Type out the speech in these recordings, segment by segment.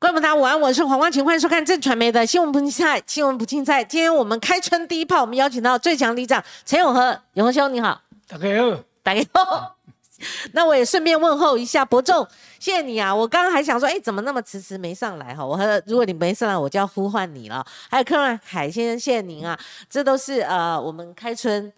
观众朋友大家午安，我是黄光晴，欢迎收看正传媒的新闻不青菜，新闻不青菜。今天我们开春第一炮，我们邀请到最强里长陈永和，永和兄你好，大家好，大家好。那我也顺便问候一下伯仲，谢谢你啊！我刚刚还想说，哎，怎么那么迟迟没上来哈？我和如果你没上来，我就要呼唤你了。还有柯润海先生，谢谢您啊！这都是呃，我们开春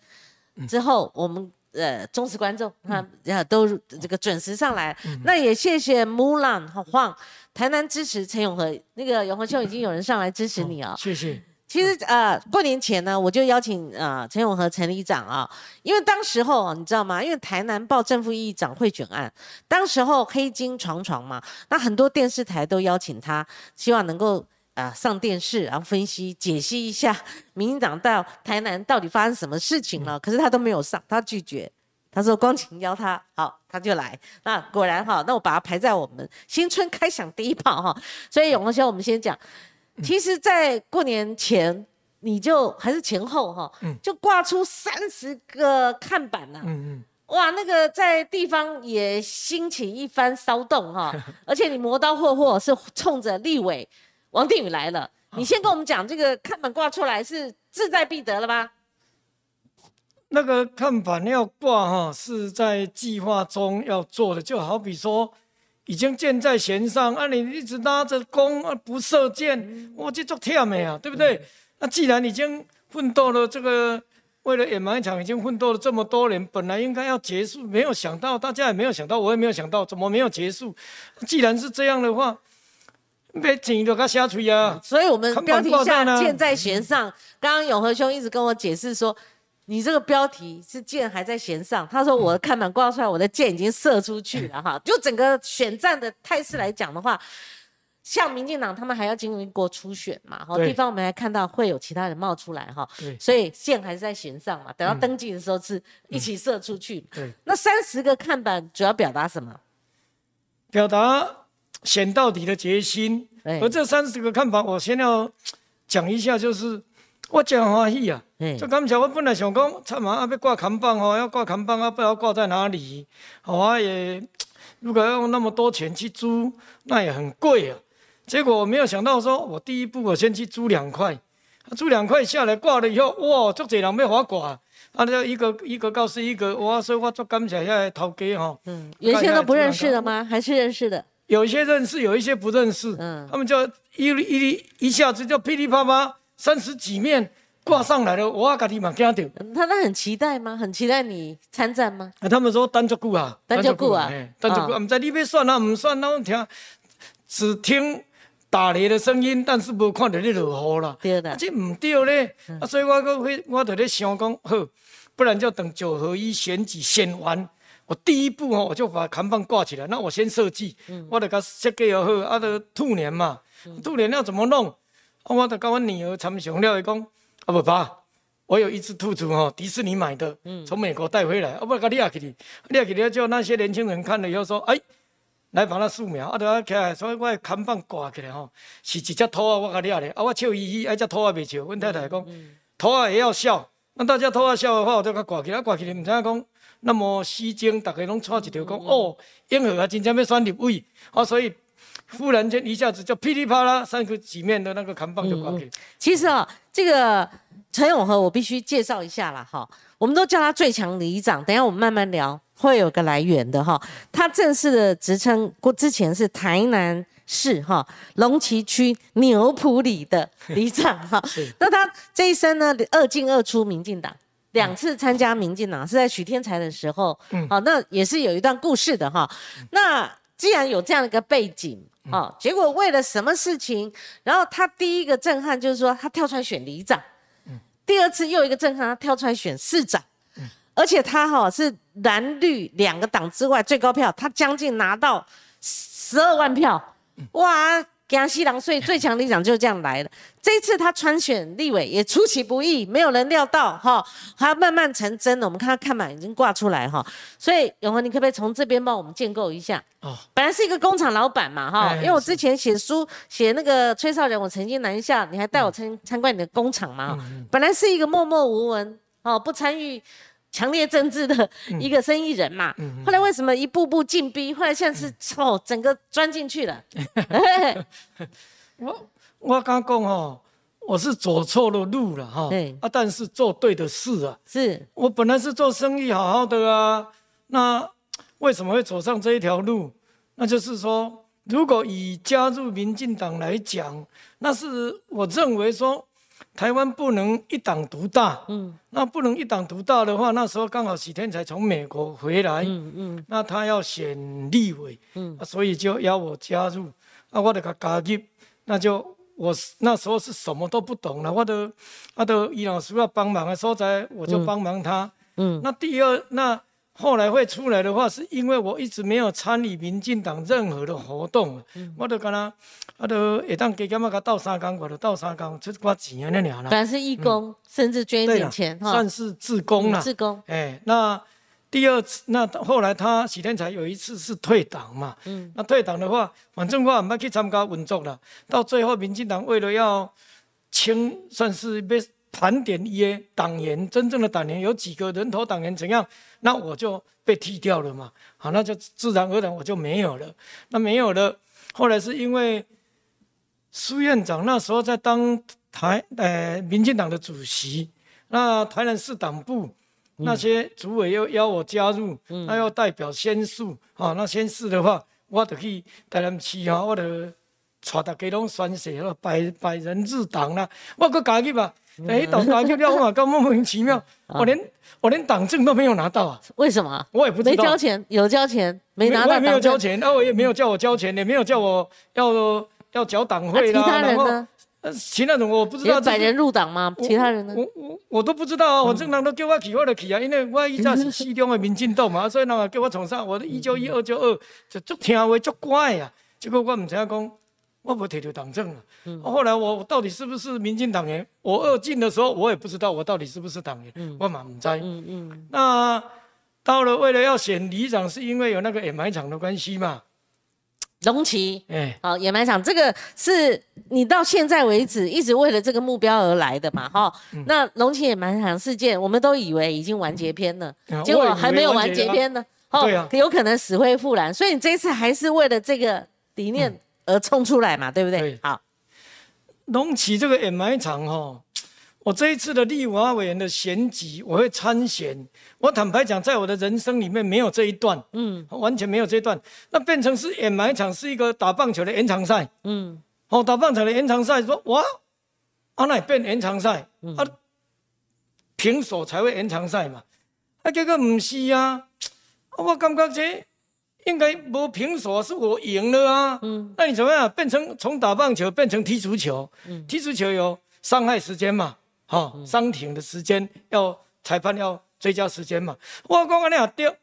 之后，我们呃忠实观众哈，都这个准时上来。那也谢谢 Mulan 和晃。台南支持陈永和，那个永和秀已经有人上来支持你啊，谢谢。其实呃，过年前呢，我就邀请呃陈永和陈里长啊，因为当时候你知道吗？因为台南报正副议长贿选案，当时候黑金床床嘛，那很多电视台都邀请他，希望能够啊上电视，然后分析解析一下民进党到台南到底发生什么事情了，可是他都没有上，他拒绝。他说：“光晴邀他，好，他就来。那果然哈，那我把他排在我们新春开响第一炮哈。所以永和兄，我们先讲。其实，在过年前，你就还是前后哈，就挂出三十个看板呢。嗯嗯。哇，那个在地方也兴起一番骚动哈。而且你磨刀霍霍是冲着立委王定宇来了。你先 跟我们讲，这个看板挂出来是志在必得了吧？”那个看板要挂哈，是在计划中要做的，就好比说，已经箭在弦上啊，你一直拉着弓啊，不射箭，我就做跳没啊，对不对？那既然已经奋斗了这个，为了演一场已经奋斗了这么多年，本来应该要结束，没有想到，大家也没有想到，我也没有想到，怎么没有结束？既然是这样的话，别紧都给下去啊！所以我们标题下箭在弦上，刚刚永和兄一直跟我解释说。你这个标题是箭还在弦上，他说我的看板挂出来，我的箭已经射出去了哈。就整个选战的态势来讲的话，像民进党他们还要经历过初选嘛，哈，地方我们还看到会有其他人冒出来哈，所以箭还是在弦上嘛，等到登记的时候是一起射出去。对，那三十个看板主要表达什么？表达选到底的决心。而这三十个看法，我先要讲一下，就是。我真欢喜啊！就感谢我本来想讲，他妈要挂扛棒哦，要挂扛棒啊，不知道挂在哪里。我也如果要用那么多钱去租，那也很贵啊。结果我没有想到，说我第一步我先去租两块，租两块下来挂了以后，哇，足侪人要花挂，啊，就一个一个告诉一个，哇，所以我做感谢下来头家吼。嗯，原先都不认识的吗？还是认识的？有一些认识，有一些不认识。嗯，他们就一一一下子就噼里啪啪。三十几面挂上来了，我家己嘛惊到。他们很期待吗？很期待你参战吗？他们说单足久啊，单足久啊，单足久。唔知你要算啊，唔算，那听只听打雷的声音，但是无看到你落雨啦。对的，这唔对咧。啊，所以我个会，我在咧想讲，好，不然就等九合一选举选完，我第一步哦，我就把扛棒挂起来。那我先设计，我得甲设计又好，啊，得兔年嘛，兔年要怎么弄？我得跟我女儿参详了，伊讲，啊不爸，我有一只兔子哦，迪士尼买的，从美国带回来，啊不，给你啊，给你，你给你，叫那些年轻人看了以后说，哎，来把它素描，啊，就起来，所以我看板挂起来吼，是一只兔啊，我给你啊咧，啊我笑嘻嘻，啊只兔啊未笑，阮太太讲，兔啊也要笑，那大家兔啊笑的话，我就给挂起来，挂起来，唔知影讲，那么戏精，大家拢撮一条讲，哦，英和啊，真正要选立委，啊所以。忽然间一下子就噼里啪啦三个几面的那个扛棒就挂给。其实啊，这个陈永和我必须介绍一下了哈，我们都叫他最强里长。等下我们慢慢聊，会有个来源的哈。他正式的职称过之前是台南市哈龙崎区牛埔里的里长哈。那他这一生呢，二进二出民进党，两次参加民进党是在许天才的时候，好，那也是有一段故事的哈。那既然有这样的一个背景。哦，结果为了什么事情？然后他第一个震撼就是说，他跳出来选里长。嗯。第二次又一个震撼，他跳出来选市长。嗯。而且他哈是蓝绿两个党之外最高票，他将近拿到十二万票。哇！江西郎所以最强里长就是这样来的。这一次他参选立委也出其不意，没有人料到哈，他慢慢成真了。我们看他看板已经挂出来哈，所以永和，你可不可以从这边帮我们建构一下？哦，本来是一个工厂老板嘛哈，因为我之前写书写那个崔少仁，我曾经南下，你还带我参参观你的工厂嘛。本来是一个默默无闻哦，不参与强烈政治的一个生意人嘛。后来为什么一步步进逼？后来现在是哦，整个钻进去了。我我刚讲哦，我是走错了路了哈。对啊，但是做对的事啊。是我本来是做生意好好的啊，那为什么会走上这一条路？那就是说，如果以加入民进党来讲，那是我认为说。台湾不能一党独大，嗯，那不能一党独大的话，那时候刚好许天才从美国回来，嗯嗯，那他要选立委，嗯，所以就邀我加入，啊，我得他加入，那就我那时候是什么都不懂了，我的，我，的伊老师要帮忙的所在，我就帮忙他，嗯，那第二那。后来会出来的话，是因为我一直没有参与民进党任何的活动，我都跟他，我都一当给干嘛个倒三缸，我都倒三缸，就是花几年那年了。本来是义工，甚至捐一点钱，算是自工了。自工。哎，那第二次，那后来他许天才有一次是退党嘛，嗯，那退党的话，反正我也没去参加运作了。到最后，民进党为了要清，算是被。盘点一些党员，真正的党员有几个人头党员怎样？那我就被踢掉了嘛。好，那就自然而然我就没有了。那没有了，后来是因为苏院长那时候在当台呃民进党的主席，那台南市党部那些主委又邀我加入，那要代表先诉啊。那先试的话，我得去台南市啊，我得带大家拢宣誓了，百百人入党啦。我搁加入吧。哎，党党就掉嘛，搞莫名其妙，我连我连党证都没有拿到啊！为什么？我也不知道。没交钱，有交钱，没拿到。我也没有交钱，那我也没有叫我交钱，也没有叫我要要缴党费啦。其他人呢？呃，其他人我不知道。百人入党吗？其他人呢？我我我都不知道啊！我正常都叫我去，我就去啊，因为我以前是西中的民进党嘛，所以那个叫我从上，我一九一二九二就足听话足乖啊。结果我唔知影讲。我不提到党政了。后来我到底是不是民进党员？我二进的时候，我也不知道我到底是不是党员。我满唔知。嗯嗯。那到了为了要选里长，是因为有那个掩埋场的关系嘛？龙旗。哎。好，掩埋场这个是你到现在为止一直为了这个目标而来的嘛？哈。那龙旗掩埋场事件，我们都以为已经完结篇了，结果还没有完结篇呢。对啊。有可能死灰复燃，所以你这一次还是为了这个理念。而冲出来嘛，对不对？好，隆起这个掩埋场哈，我这一次的立法委员的选举，我会参选。我坦白讲，在我的人生里面没有这一段，嗯，完全没有这一段。那变成是掩埋场，是一个打棒球的延长赛，嗯，哦，打棒球的延长赛，说哇，阿那变延长赛，啊，平手才会延长赛嘛，啊，结果唔是啊，我感觉这。应该不平手，是我赢了啊！嗯，那你怎么样变成从打棒球变成踢足球？嗯，踢足球有伤害时间嘛？哈，伤停的时间要裁判要追加时间嘛？我讲安尼啊，对，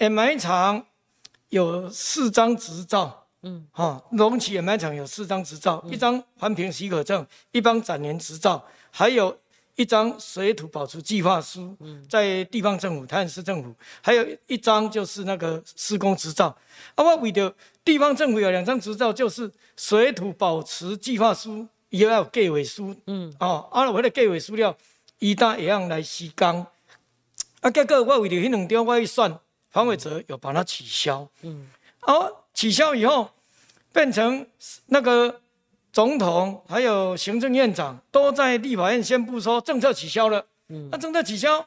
掩埋场有四张执照，嗯，哈，隆起掩埋场有四张执照，一张环评许可证，一张展年执照，还有。一张水土保持计划书，在地方政府、台南市政府，还有一张就是那个施工执照。啊，我为了地方政府有两张执照，就是水土保持计划书，也要有计划书。嗯，哦，啊，我的计划书了，伊搭一样来施工。啊，结果我为了迄两张，我一算，黄伟哲有把它取消。嗯，哦，取消以后变成那个。总统还有行政院长都在立法院宣布说政策取消了。嗯，那政策取消，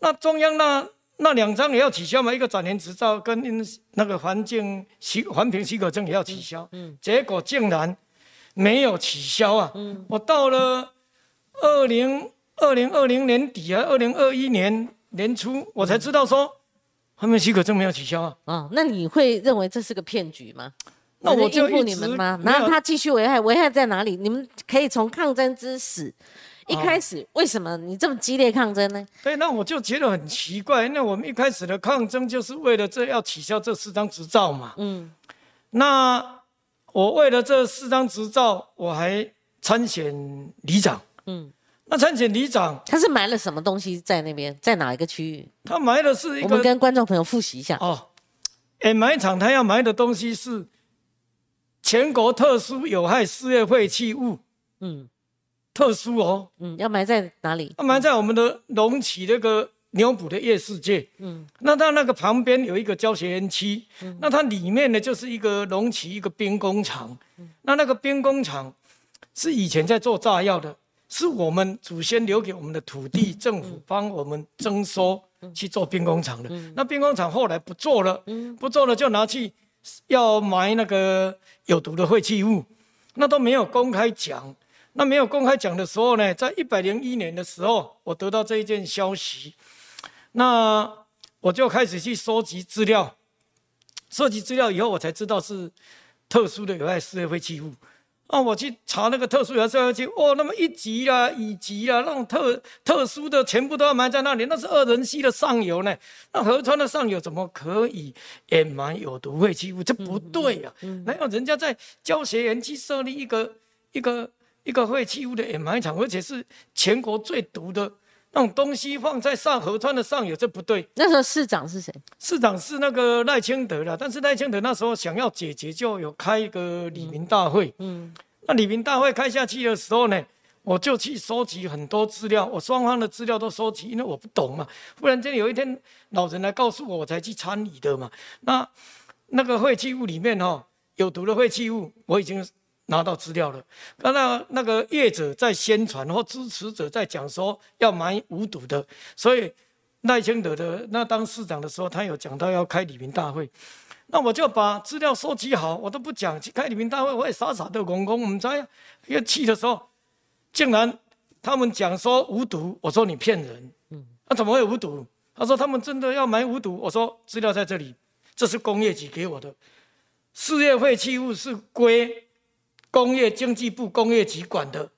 那中央那那两张也要取消嘛？一个转年执照跟那个环境许环评许可证也要取消。嗯，结果竟然没有取消啊！嗯，我到了二零二零二零年底啊，二零二一年年初我才知道说环评许可证没有取消啊。啊，那你会认为这是个骗局吗？那我就应付你们吗？然后他继续危害，危害在哪里？你们可以从抗争之始一开始，为什么你这么激烈抗争呢？对，那我就觉得很奇怪。那我们一开始的抗争就是为了这要取消这四张执照嘛。嗯。那我为了这四张执照，我还参选里长。嗯。那参选里长，他是埋了什么东西在那边？在哪一个区域？他埋的是一个。我们跟观众朋友复习一下。哦。哎，埋场他要埋的东西是。全国特殊有害事业废弃物，嗯，特殊哦，嗯，要埋在哪里？要埋在我们的龙起那个牛埔的夜世界，嗯，那它那个旁边有一个教学园区，嗯，那它里面呢就是一个龙旗，一个兵工厂，嗯，那那个兵工厂是以前在做炸药的，是我们祖先留给我们的土地，政府帮我们征收去做兵工厂的。那兵工厂后来不做了，不做了就拿去要埋那个有毒的废弃物，那都没有公开讲。那没有公开讲的时候呢，在一百零一年的时候，我得到这一件消息。那我就开始去收集资料，收集资料以后，我才知道是特殊的有害事业废弃物。啊，我去查那个特殊有害事业废弃物，哦，那么一级啦、乙级啦，那种特特殊的全部都要埋在那里，那是二人溪的上游呢。那河川的上游怎么可以掩埋有毒废弃物？这不对呀！哪有人家在教学园去设立一个一个一个废弃物的掩埋场，而且是全国最毒的？那种东西放在上河川的上游，这不对。那时候市长是谁？市长是那个赖清德了。但是赖清德那时候想要解决，就有开一个李明大会。嗯，那李明大会开下去的时候呢，我就去收集很多资料，我双方的资料都收集，因为我不懂嘛。忽然间有一天，老人来告诉我，我才去参与的嘛。那那个废弃物里面哈，有毒的废弃物，我已经。拿到资料了，刚那那个业者在宣传，或支持者在讲说要埋无毒的，所以赖清德的那当市长的时候，他有讲到要开李明大会，那我就把资料收集好，我都不讲去开李明大会，我也傻傻的公公，我们在要去的时候，竟然他们讲说无毒，我说你骗人，嗯，那怎么会无毒？他说他们真的要埋无毒，我说资料在这里，这是工业局给我的，事业废弃物是归。工业经济部工业局管的，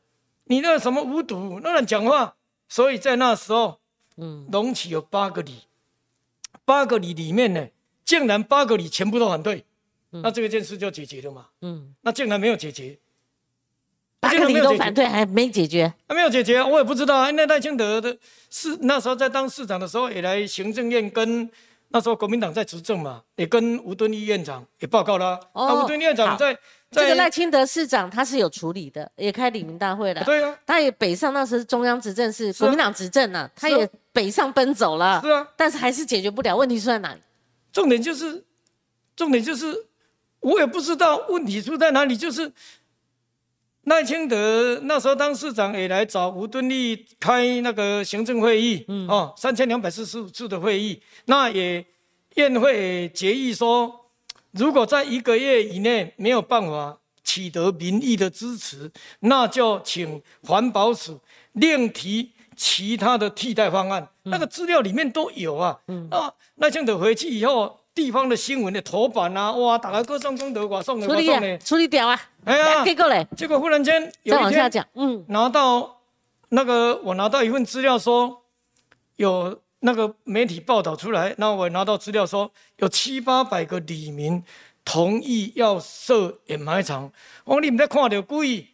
你那什么无毒，那人讲话，所以在那时候，嗯，隆起有八个里，八个里里面呢，竟然八个里全部都反对，那这个件事就解决了嘛，嗯，那竟然没有解决，八个里都反对还没解决，还没有解决，我也不知道啊。那赖清德的市那时候在当市长的时候，也来行政院跟。那时候国民党在执政嘛，也跟吴敦义院长也报告了。哦，吴敦义院长在这个赖清德市长他是有处理的，也开李明大会了。对啊，他也北上，那时候中央执政是国民党执政啊，他也北上奔走了。是啊，但是还是解决不了问题出在哪里？重点就是，重点就是，我也不知道问题出在哪里，就是。赖清德那时候当市长也来找吴敦义开那个行政会议，哦，三千两百四十五次的会议，那也宴会决议说，如果在一个月以内没有办法取得民意的支持，那就请环保署另提其他的替代方案。那个资料里面都有啊。啊，赖清德回去以后。地方的新闻的头版啊，哇，大家各送功德，我送的，我送的，处理掉啊！哎呀，结果嘞，结果忽然间有一天，嗯，拿到那个我拿到一份资料说，有那个媒体报道出来，那我拿到资料说有七八百个里民同意要设掩埋场，我你们在看到故意。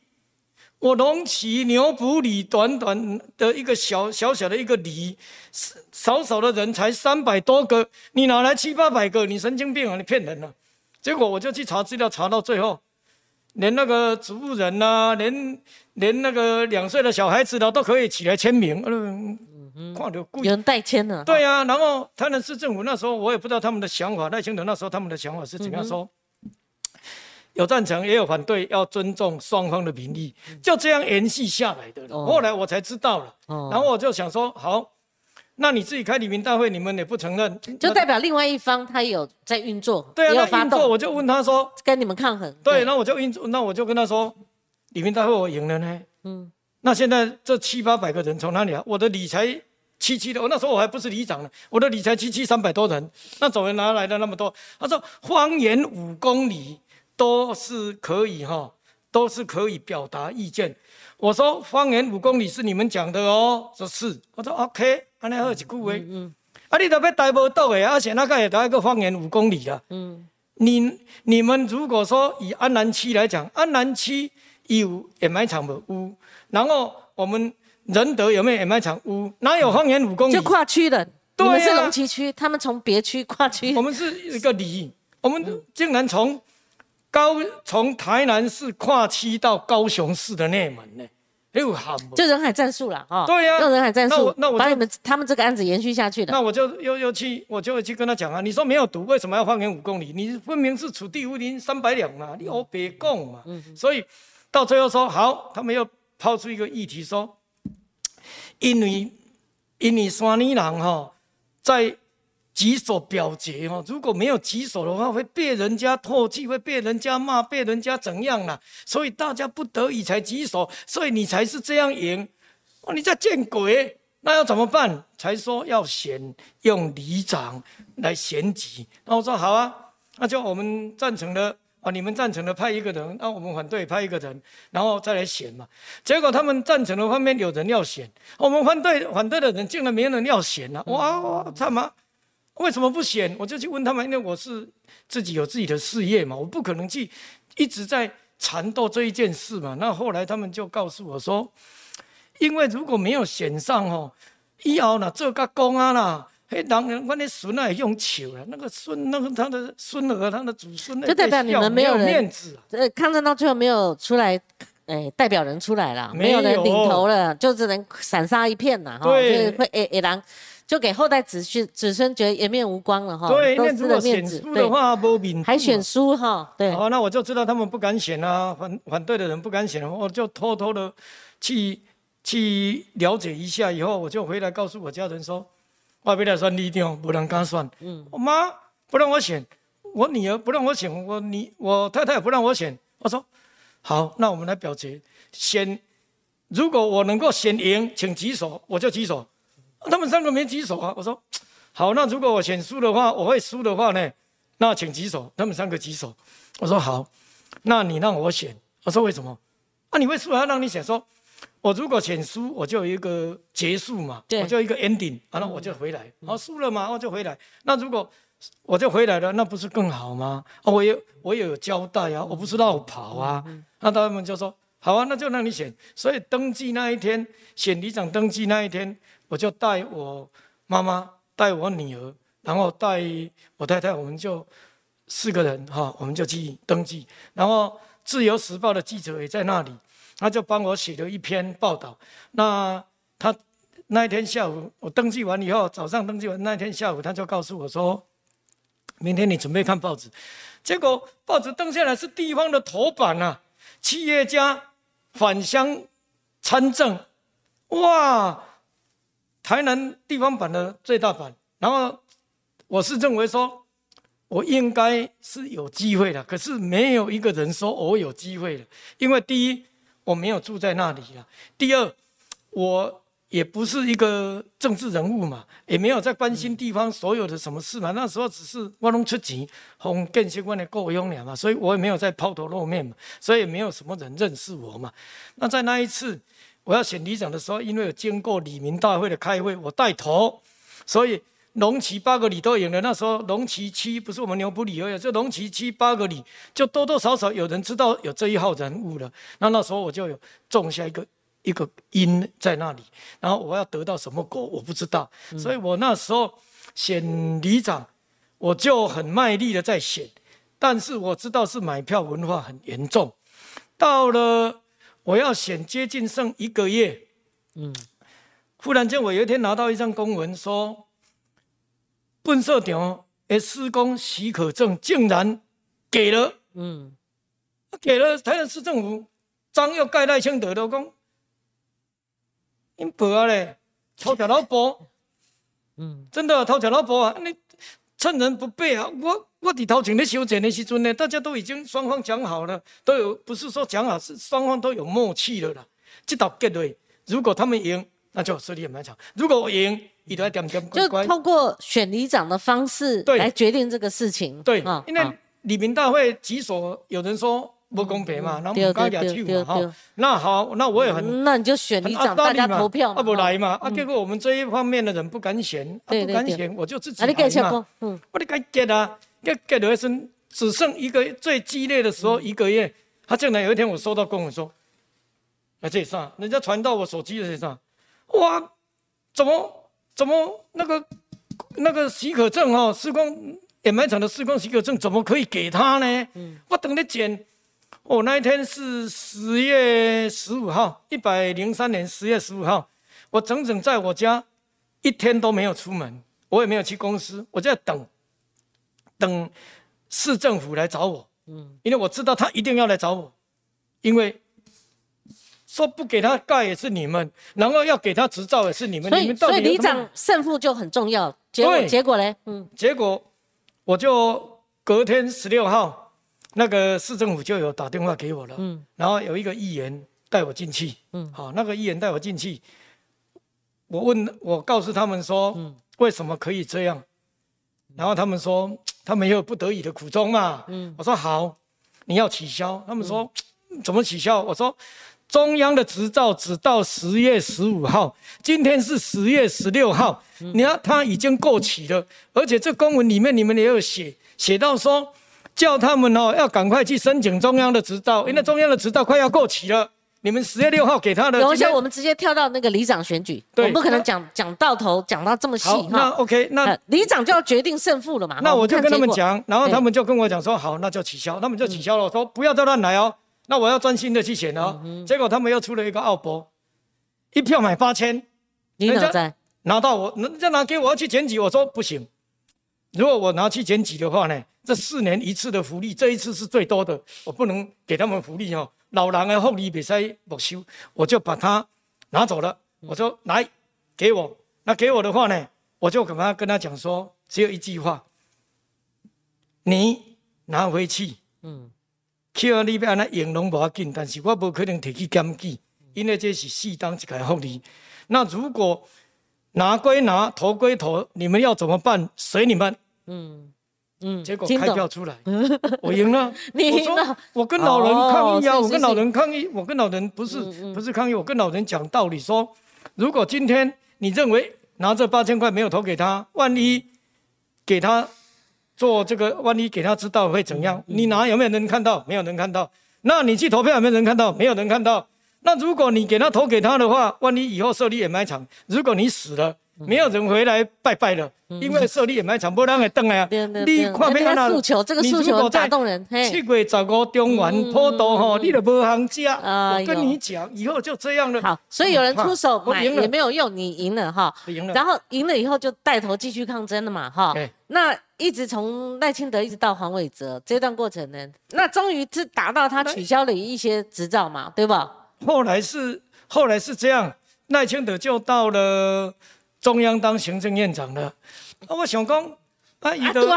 我龙旗牛埔里短短的一个小小小的一个里，少少的人才三百多个，你哪来七八百个？你神经病啊！你骗人啊！结果我就去查资料，查到最后，连那个植物人呐，连连那个两岁的小孩子的，都可以起来签名。嗯嗯，有人代签了。对呀，然后台南市政府那时候，我也不知道他们的想法。赖清德那时候他们的想法是怎样说？有赞成也有反对，要尊重双方的民意，就这样延续下来的。后来我才知道了，然后我就想说，好，那你自己开李明大会，你们也不承认，就代表另外一方他有在运作，对啊，运作，我就问他说，跟你们抗衡。对，那我就运作，那我就跟他说，李明大会我赢了呢。嗯，那现在这七八百个人从哪里啊？我的理财七七的，我那时候我还不是里长呢，我的理财七七三百多人，那怎么哪来的那么多？他说方圆五公里。都是可以哈，都是可以表达意见。我说方圆五公里是你们讲的哦，这是我说 OK，安尼好一句话。嗯嗯。啊，你都要带不到的，而且那个也得一个方圆五公里啊。嗯。你你们如果说以安南区来讲，安南区有掩埋场的屋，然后我们仁德有没有掩埋场屋？哪有方圆五公里？就跨区的。对啊。我们是龙崎区，他们从别区跨区。我们是一个里，我们竟然从。高从台南市跨区到高雄市的内门呢，哎有喊？就人海战术了哈。对呀用人海战术那我，那我把你们他们这个案子延续下去的。那我就又又去，我就会去跟他讲啊，你说没有毒，为什么要方圆五公里？你分明是楚地无银三百两嘛，你哦别供嘛。所以到最后说好，他们又抛出一个议题说，因为因为山里人哈、在举手表决哦，如果没有举手的话，会被人家唾弃，会被人家骂，被人家怎样啦？所以大家不得已才举手，所以你才是这样赢。哦，你在见鬼！那要怎么办？才说要选用里长来选举。那我说好啊，那就我们赞成的啊，你们赞成的派一个人，那我们反对派一个人，然后再来选嘛。结果他们赞成的方面有人要选，我们反对反对的人竟然没人要选了、哇，他妈！为什么不选？我就去问他们，因为我是自己有自己的事业嘛，我不可能去一直在缠斗这一件事嘛。那后来他们就告诉我说，因为如果没有选上哦，以后呢做个公啊啦，嘿，人我的孙啊也用球了，那个孙那个他的孙儿，他的祖孙，就代表你们没有有人面子啊。呃，抗战到最后没有出来，哎，代表人出来了，没没有人有领头了，就只能散沙一片了，哈，对就是会诶诶狼，就给后代子孙子孙觉得颜面无光了哈，对，因为都失如果选输的话，不民还选输哈，对，好，那我就知道他们不敢选啊，反反对的人不敢选，我就偷偷的去去了解一下，以后我就回来告诉我家人说，我要来选里长，不能敢选。嗯，我妈不让我选，我女儿不让我选，我你我太太也不让我选。我说好，那我们来表决，选，如果我能够选赢，请举手，我就举手。他们三个没举手啊，我说好，那如果我选输的话，我会输的话呢，那请举手。他们三个举手。我说好，那你让我选。我说为什么？啊，你会输还要让你选？说，我如果选输，我就有一个结束嘛，我就有一个 ending，完了我就回来。好，输了嘛，我就回来。那如果我就回来了，那不是更好吗？啊，我也我也有交代啊，我不是绕跑啊。那他们就说好啊，那就让你选。所以登记那一天，选里长登记那一天，我就带我妈妈，带我女儿，然后带我太太，我们就四个人哈，我们就去登记。然后《自由时报》的记者也在那里，他就帮我写了一篇报道。那他那一天下午我登记完以后，早上登记完那一天下午，他就告诉我说，明天你准备看报纸。结果报纸登下来是地方的头版啊，企业家返乡参政，哇！台南地方版的最大版，然后我是认为说，我应该是有机会的，可是没有一个人说我有机会的，因为第一我没有住在那里了，第二我也不是一个政治人物嘛，也没有在关心地方所有的什么事嘛，那时候只是我拢出钱，红更相关的够用了嘛，所以我也没有在抛头露面嘛，所以也没有什么人认识我嘛。那在那一次。我要选里长的时候，因为有经过里民大会的开会，我带头，所以龙旗八个里都赢了。那时候龙旗七不是我们牛埔里而已，就龙旗七八个里就多多少少有人知道有这一号人物了。那那时候我就有种下一个一个因在那里，然后我要得到什么果我不知道，所以我那时候选里长，我就很卖力的在选，但是我知道是买票文化很严重，到了。我要选接近剩一个月，嗯，忽然间我有一天拿到一张公文说，本社长的施工许可证竟然给了，嗯，给了台南市政府，张又盖赖清德的讲，因爸啊嘞，偷吃老婆，嗯，真的偷吃老婆啊，你趁人不备啊，我。我伫头前咧修剪的时阵呢，大家都已经双方讲好了，都有不是说讲好，是双方都有默契了啦。这道结论，如果他们赢，那就实力很蛮长；如果我赢，伊都要点点乖乖。就通过选里长的方式来决定这个事情。对，因为里民大会几所，有人说不公平嘛，然后不刚雅去嘛哈。那好，那我也很，那你就选里长，大家投票嘛。啊不来嘛，啊结果我们这一方面的人不敢选，不敢选，我就自己来嘛。嗯，我你该结啊。要给留生只剩一个最激烈的时候一个月，他竟然有一天我收到公文说，啊这上人家传到我手机的这上，哇，怎么怎么那个那个许可证哦，施工掩埋场的施工许可证怎么可以给他呢？嗯，我等你捡，哦，那一天是十月十五号，一百零三年十月十五号，我整整在我家一天都没有出门，我也没有去公司，我在等，等市政府来找我。嗯，因为我知道他一定要来找我，因为说不给他盖也是你们，然后要给他执照也是你们。所以，所以里长长胜负就很重要。结果，结果呢？嗯，结果我就隔天十六号，那个市政府就有打电话给我了。嗯，然后有一个议员带我进去。嗯，好，那个议员带我进去，我问我告诉他们说，嗯，为什么可以这样？然后他们说。他们也有不得已的苦衷嘛。嗯，我说好，你要取消。他们说怎么取消？我说中央的执照只到十月十五号，今天是十月十六号，你看他已经过期了，而且这公文里面你们也有写，写到说叫他们哦要赶快去申请中央的执照，因为中央的执照快要过期了。你们十月六号给他的，等一下我们直接跳到那个里长选举，我们不可能讲讲到头讲到这么细哈。那 OK，那里长就要决定胜负了嘛。那我就跟他们讲，然后他们就跟我讲说好，那就取消，他们就取消了，说不要再乱来哦。那我要专心的去选哦。结果他们又出了一个奥博，一票买八千，你哪在？拿到我，人家拿给我要去检举，我说不行。如果我拿去检举的话呢，这四年一次的福利，这一次是最多的，我不能给他们福利哦。老人的福利比赛没收，我就把它拿走了。我说来给我，那给我的话呢，我就跟他跟他讲说，只有一句话，你拿回去，嗯，去里边那用拢无要紧，但是我不可能提去检举，因为这是适当一个福利。那如果拿归拿，投归投，你们要怎么办？随你们。嗯。嗯，结果开票出来，我赢了。你赢了。我跟老人抗议啊！我跟老人抗议，我跟老人不是不是抗议，我跟老人讲道理说，如果今天你认为拿这八千块没有投给他，万一给他做这个，万一给他知道会怎样？你拿有没有人看到？没有人看到。那你去投票有没有人看到？没有人看到。那如果你给他投给他的话，万一以后设立掩埋场，如果你死了。没有人回来拜拜了，因为设立掩埋场，不让人登来啊。你看没看到？诉求这个诉求打动人。七月十五中原普渡吼，你都无行吃。我跟你讲，以后就这样了。好，所以有人出手买也没有用，你赢了哈。赢了。然后赢了以后就带头继续抗争了嘛哈。那一直从赖清德一直到黄伟哲这段过程呢，那终于是达到他取消了一些执照嘛，对吧？后来是后来是这样，赖清德就到了。中央当行政院长的，啊，我想讲，啊，伊都，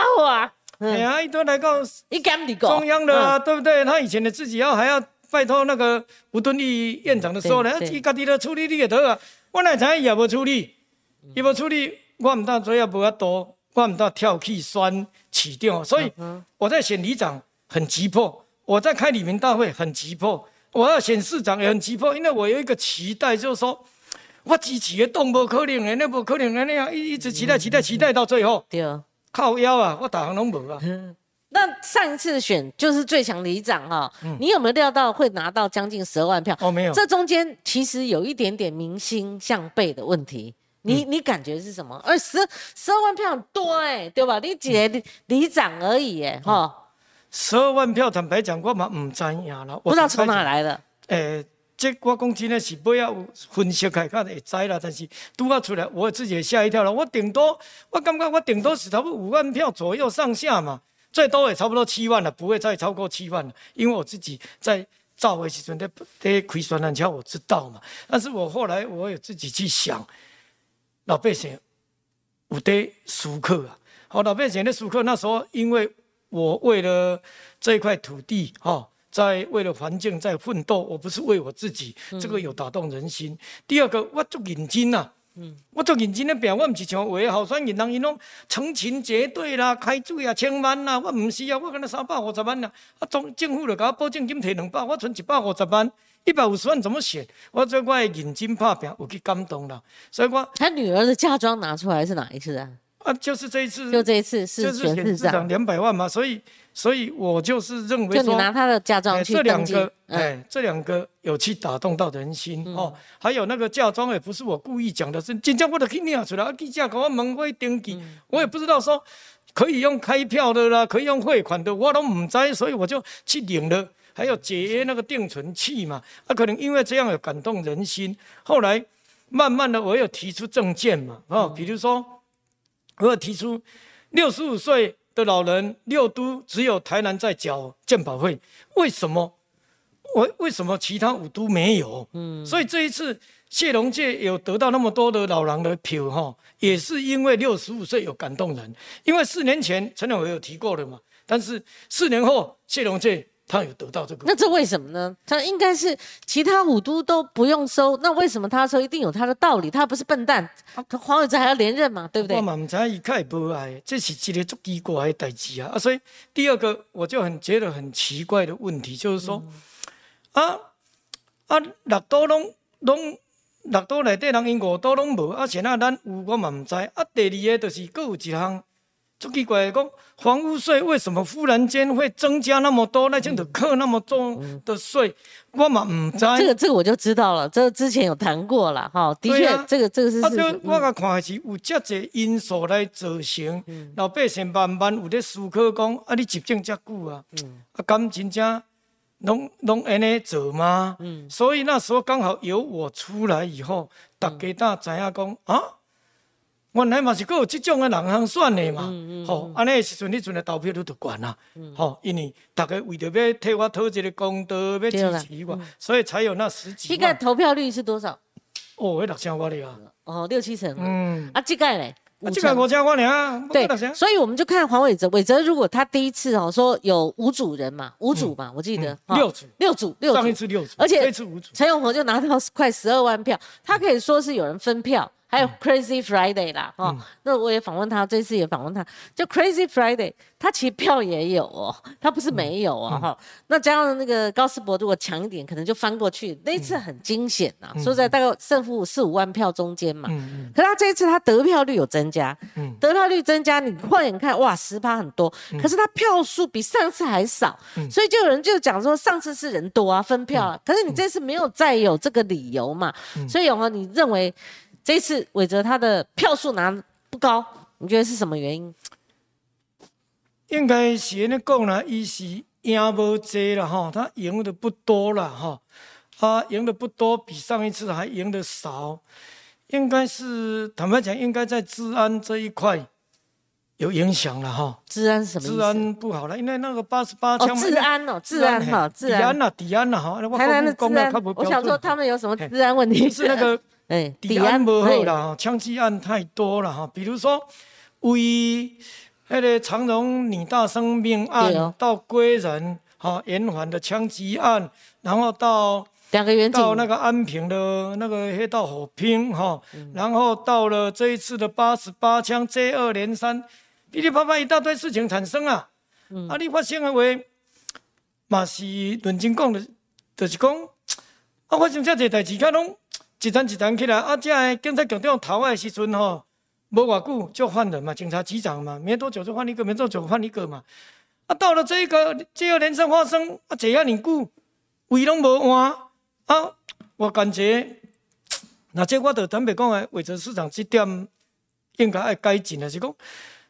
哎呀，伊都来到中央的啊，对不对？他以前的自己要还要拜托那个吴敦义院长的时候呢，伊家己的处理你也得啊，我哪知伊也无处理，伊无处理，我唔当做也无遐多，我唔当跳去选市长，所以我在选里长很急迫，我在开里民大会很急迫，我要选市长也很急迫，因为我有一个期待，就是说。我支持的动无可能的，那不可能的那样一一直期待期待期待到最后，对，靠腰啊，我大行拢无啊。那上一次选就是最强里长哈，你有没有料到会拿到将近十二万票？哦，没有。这中间其实有一点点民心向背的问题，你你感觉是什么？而十十二万票很多哎，对吧？你几个里长而已哎，哈。十二万票坦白讲，我嘛唔知呀了，不知道从哪来的。诶。这我讲真的是不要分析开，看会知啦。但是拄啊出来，我自己也吓一跳了。我顶多，我感觉我顶多是差不多五万票左右上下嘛，最多也差不多七万了，不会再超过七万了。因为我自己在造的时阵在在开宣传车，我知道嘛。但是我后来我也自己去想，老百姓有得熟客啊。好，老百姓的熟客那时候，因为我为了这一块土地，哈。在为了环境在奋斗，我不是为我自己，这个有打动人心。第二个，我做认真呐，嗯我做认真的表，我唔是像为好选人，人因拢成群结队啦，开水啊千万啦，我唔是啊，我可能三百五十万啦，啊，总政府就给我保证金提两百，我存一百五十万，一百五十万怎么选？我这我认真拍拼，有去感动了，所以我他女儿的嫁妆拿出来是哪一次啊？啊，就是这一次，就这一次是选市长两百万嘛，所以。所以我就是认为说，拿他的嫁妆去这两个，哎，这两个有去打动到人心哦。还有那个嫁妆也不是我故意讲的，是真正我都去念出来。啊，记者给我门会登记，我也不知道说可以用开票的啦，可以用汇款的，我都唔知，所以我就去领了。还有解约那个定存器嘛，啊，可能因为这样有感动人心。后来慢慢的，我有提出证件嘛，哦，比如说我有提出六十五岁的老人六都只有台南在缴健保费，为什么？为为什么其他五都没有？嗯，所以这一次谢龙介有得到那么多的老人的票哈，也是因为六十五岁有感动人。因为四年前陈永伟有提过了嘛，但是四年后谢龙介他有得到这个。那这为什么呢？他应该是其他五都都不用收，那为什么他收？一定有他的道理。他不是笨蛋，黄伟哲还要连任嘛，对不对？我嘛唔知伊开不爱，这是一个足奇怪的代志啊！啊，所以第二个我就很觉得很奇怪的问题，就是说。啊啊！六都拢拢六都内底人因五都拢无，啊，现在咱有我嘛毋知。啊，第二个就是佫有一项足奇怪的，讲房屋税为什么忽然间会增加那么多？那就得扣那么重的税，我嘛毋知。这个这个我就知道了，这之前有谈过了哈。的确，这个这个是。啊，这我甲看是有遮济因素来造成，老百姓慢慢有咧思考讲，啊，你执政遮久啊，啊，敢真正？拢拢安尼做吗？嗯，所以那时候刚好由我出来以后，大家大知影讲啊，原来嘛是佫有即种诶人通选的嘛。吼，安尼诶时阵，你阵诶投票率就悬啦。吼，因为大家为着要替我讨一个公道，要支持我，所以才有那十几。这个投票率是多少？哦，迄六千我哩啊。哦，六七成。嗯，啊，这个嘞？这个国家官僚，对，所以我们就看黄伟哲，伟哲如果他第一次哦说有五组人嘛，五组嘛，我记得六组，六组，六组，上一次六组，而且这次五组，陈永和就拿到快十二万票，他可以说是有人分票。还有 Crazy Friday 啦，哈，那我也访问他，这次也访问他，就 Crazy Friday，他其实票也有哦，他不是没有哦，哈，那加上那个高斯博如果强一点，可能就翻过去。那一次很惊险呐，说在大概胜负四五万票中间嘛，嗯。可他这一次他得票率有增加，嗯，得票率增加，你换眼看，哇，十趴很多，可是他票数比上次还少，所以就有人就讲说，上次是人多啊，分票啊，可是你这次没有再有这个理由嘛，所以永和你认为？这次韦泽他的票数拿不高，你觉得是什么原因？应该是那讲啦，伊是赢无济了哈，他赢的不多了哈，他赢的不多，比上一次还赢的少，应该是坦白讲，应该在治安这一块有影响了哈。治安什么？治安不好了，因为那个八十八枪。治安哦，治安哈，治安呐，治安呐哈。台湾的治安，我想说他们有什么治安问题？是那个。哎，治安不好啦，哈，枪击案太多了哈。比如说，为那个长荣女大生命案，到归仁哈延缓的枪击案，然后到两个到那个安平的那个黑道火拼哈，然后到了这一次的八十八枪接二连三，噼里啪啪一大堆事情产生啊。啊，你发现的话，嘛是论真讲的，就是讲啊，发生这些代志，甲拢。一层一层起来，啊！这个警察局长逃的时阵吼，无偌久就换人嘛，警察局长嘛，没多久就换一个，没多久换一个嘛。啊，到了这个接二连三发生，啊，这遐尼久，位拢无换，啊，我感觉，那这我着坦白讲诶，维持市场这点应该要改进的，是讲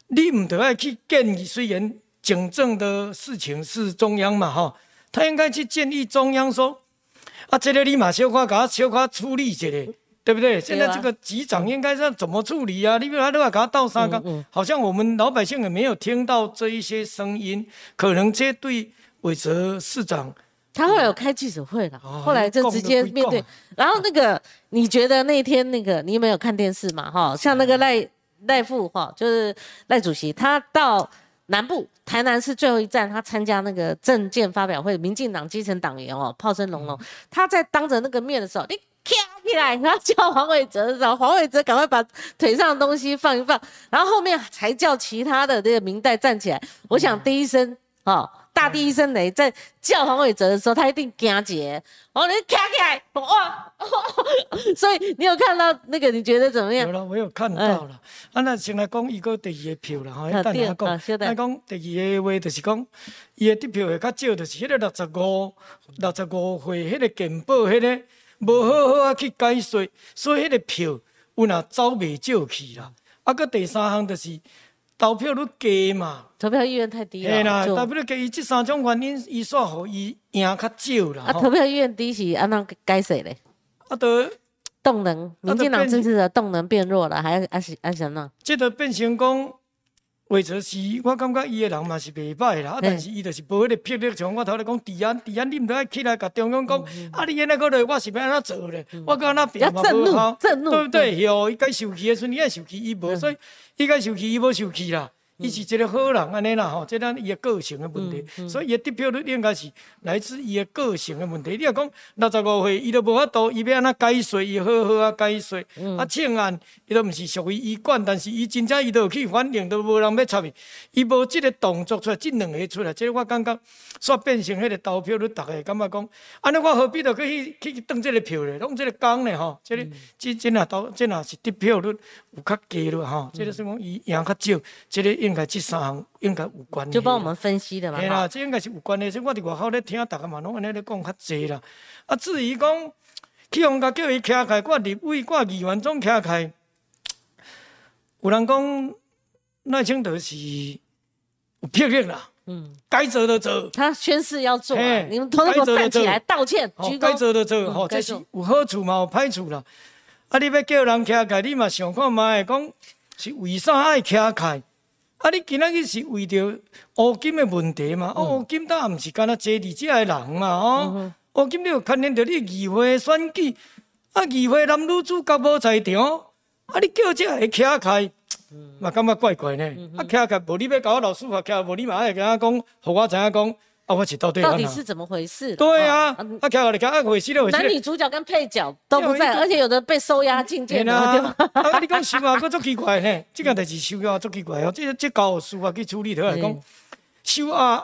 你唔得爱去建议，虽然警政的事情是中央嘛，哈，他应该去建议中央说。啊，这个立马小可给他小可处理一下，对不对？现在这个局长应该是怎么处理啊？你比如他都要给他倒沙缸，好像我们老百姓也没有听到这一些声音，可能这对韦泽市长，他后来有开记者会了，后来就直接面对。然后那个，你觉得那天那个你有没有看电视嘛？哈，像那个赖赖副哈，就是赖主席，他到。南部台南是最后一站，他参加那个政见发表会，民进党基层党员哦，炮声隆隆。他在当着那个面的时候，你跳起来，然后叫黄伟哲的时候，黄伟哲赶快把腿上的东西放一放，然后后面才叫其他的这个明代站起来。我想第一声哦。大地一声雷，在叫黄伟哲的时候，他一定惊结。哦，你卡起来，哇！所以你有看到那个？你觉得怎么样？有了，我有看到了。啊，那先来讲一个第二个票了哈。啊，对啊，来讲第二个话，就是讲伊的得票会较少，就是迄个六十五、六十五岁迄个健保迄个无好好啊去解说，所以迄个票有哪走袂少去啦。啊，个第三项就是。投票率低嘛，投票意愿太低嘿啦，了，就投票率低，伊这三种原因，伊煞互伊赢较少啦。啊，吼投票意愿低是安怎解释嘞？啊，都动能，民进党支持的动能变弱了，还还是还是什么？这都变成讲。为者是，我感觉伊个人嘛是袂歹啦，啊，但是伊就是无迄个魄力，像我头咧讲，治安，治安你毋得爱起来，甲中央讲，啊，你现在个咧，我是要安怎做咧？我搁安怎变嘛无效，对不对？哟，伊该受气的时阵，你爱受气，伊无，所以伊该受气，伊无受气啦。伊是一个好人安尼啦吼，即咱伊个个性的问题，所以伊的得票率应该是来自伊个个性的问题。你若讲六十五岁，伊都无法度，伊要安怎改税，伊好好啊改税。啊，庆安伊都毋是属于医管，但是伊真正伊都有去反映，都无人要插伊。伊无即个动作出来，即两个出来，即个我感觉煞变成迄个投票率，逐个感觉讲，安尼我何必着去去去当即个票咧？拢即个讲咧吼，即个即即若投即若是得票率有较低了吼，即个算讲伊赢较少，即个应该即三项应该有关系。就帮我们分析的嘛。嘿啦，哈这应该是有关系。所以我伫外口咧听，逐个嘛拢安尼咧讲较济啦。啊，至于讲去互甲叫伊徛开，我立委、我议员总徛开，有人讲赖清德是有魄力啦，嗯，该做的做。他宣誓要做你们统统给我站起来道歉，吼，该。做就做，嗯吼，该做这是有好处嘛，有歹处啦。啊，你要叫人徛开，你嘛想看觅，讲是为啥爱徛开？啊，你今仔日是为着乌金的问题嘛？哦，乌金当然毋是干那坐伫遮的人嘛，哦，乌金你有牵连着你议会的选举，啊，议会男女主角无在场，啊，你叫这个徛开，嘛感觉怪怪呢。啊，徛开无你要甲我老师傅徛，无你嘛爱甲我讲，互我知影讲，啊，我是到底到？底是怎么回事？对啊，哈啊，徛个你看啊，回事了。男女主角跟配角都不在，而且有的被收押进监嘿了，啊，你讲收押，佫足奇怪呢。这件代志收押足奇怪哦，这这高事啊去处理头来讲 嗯，收押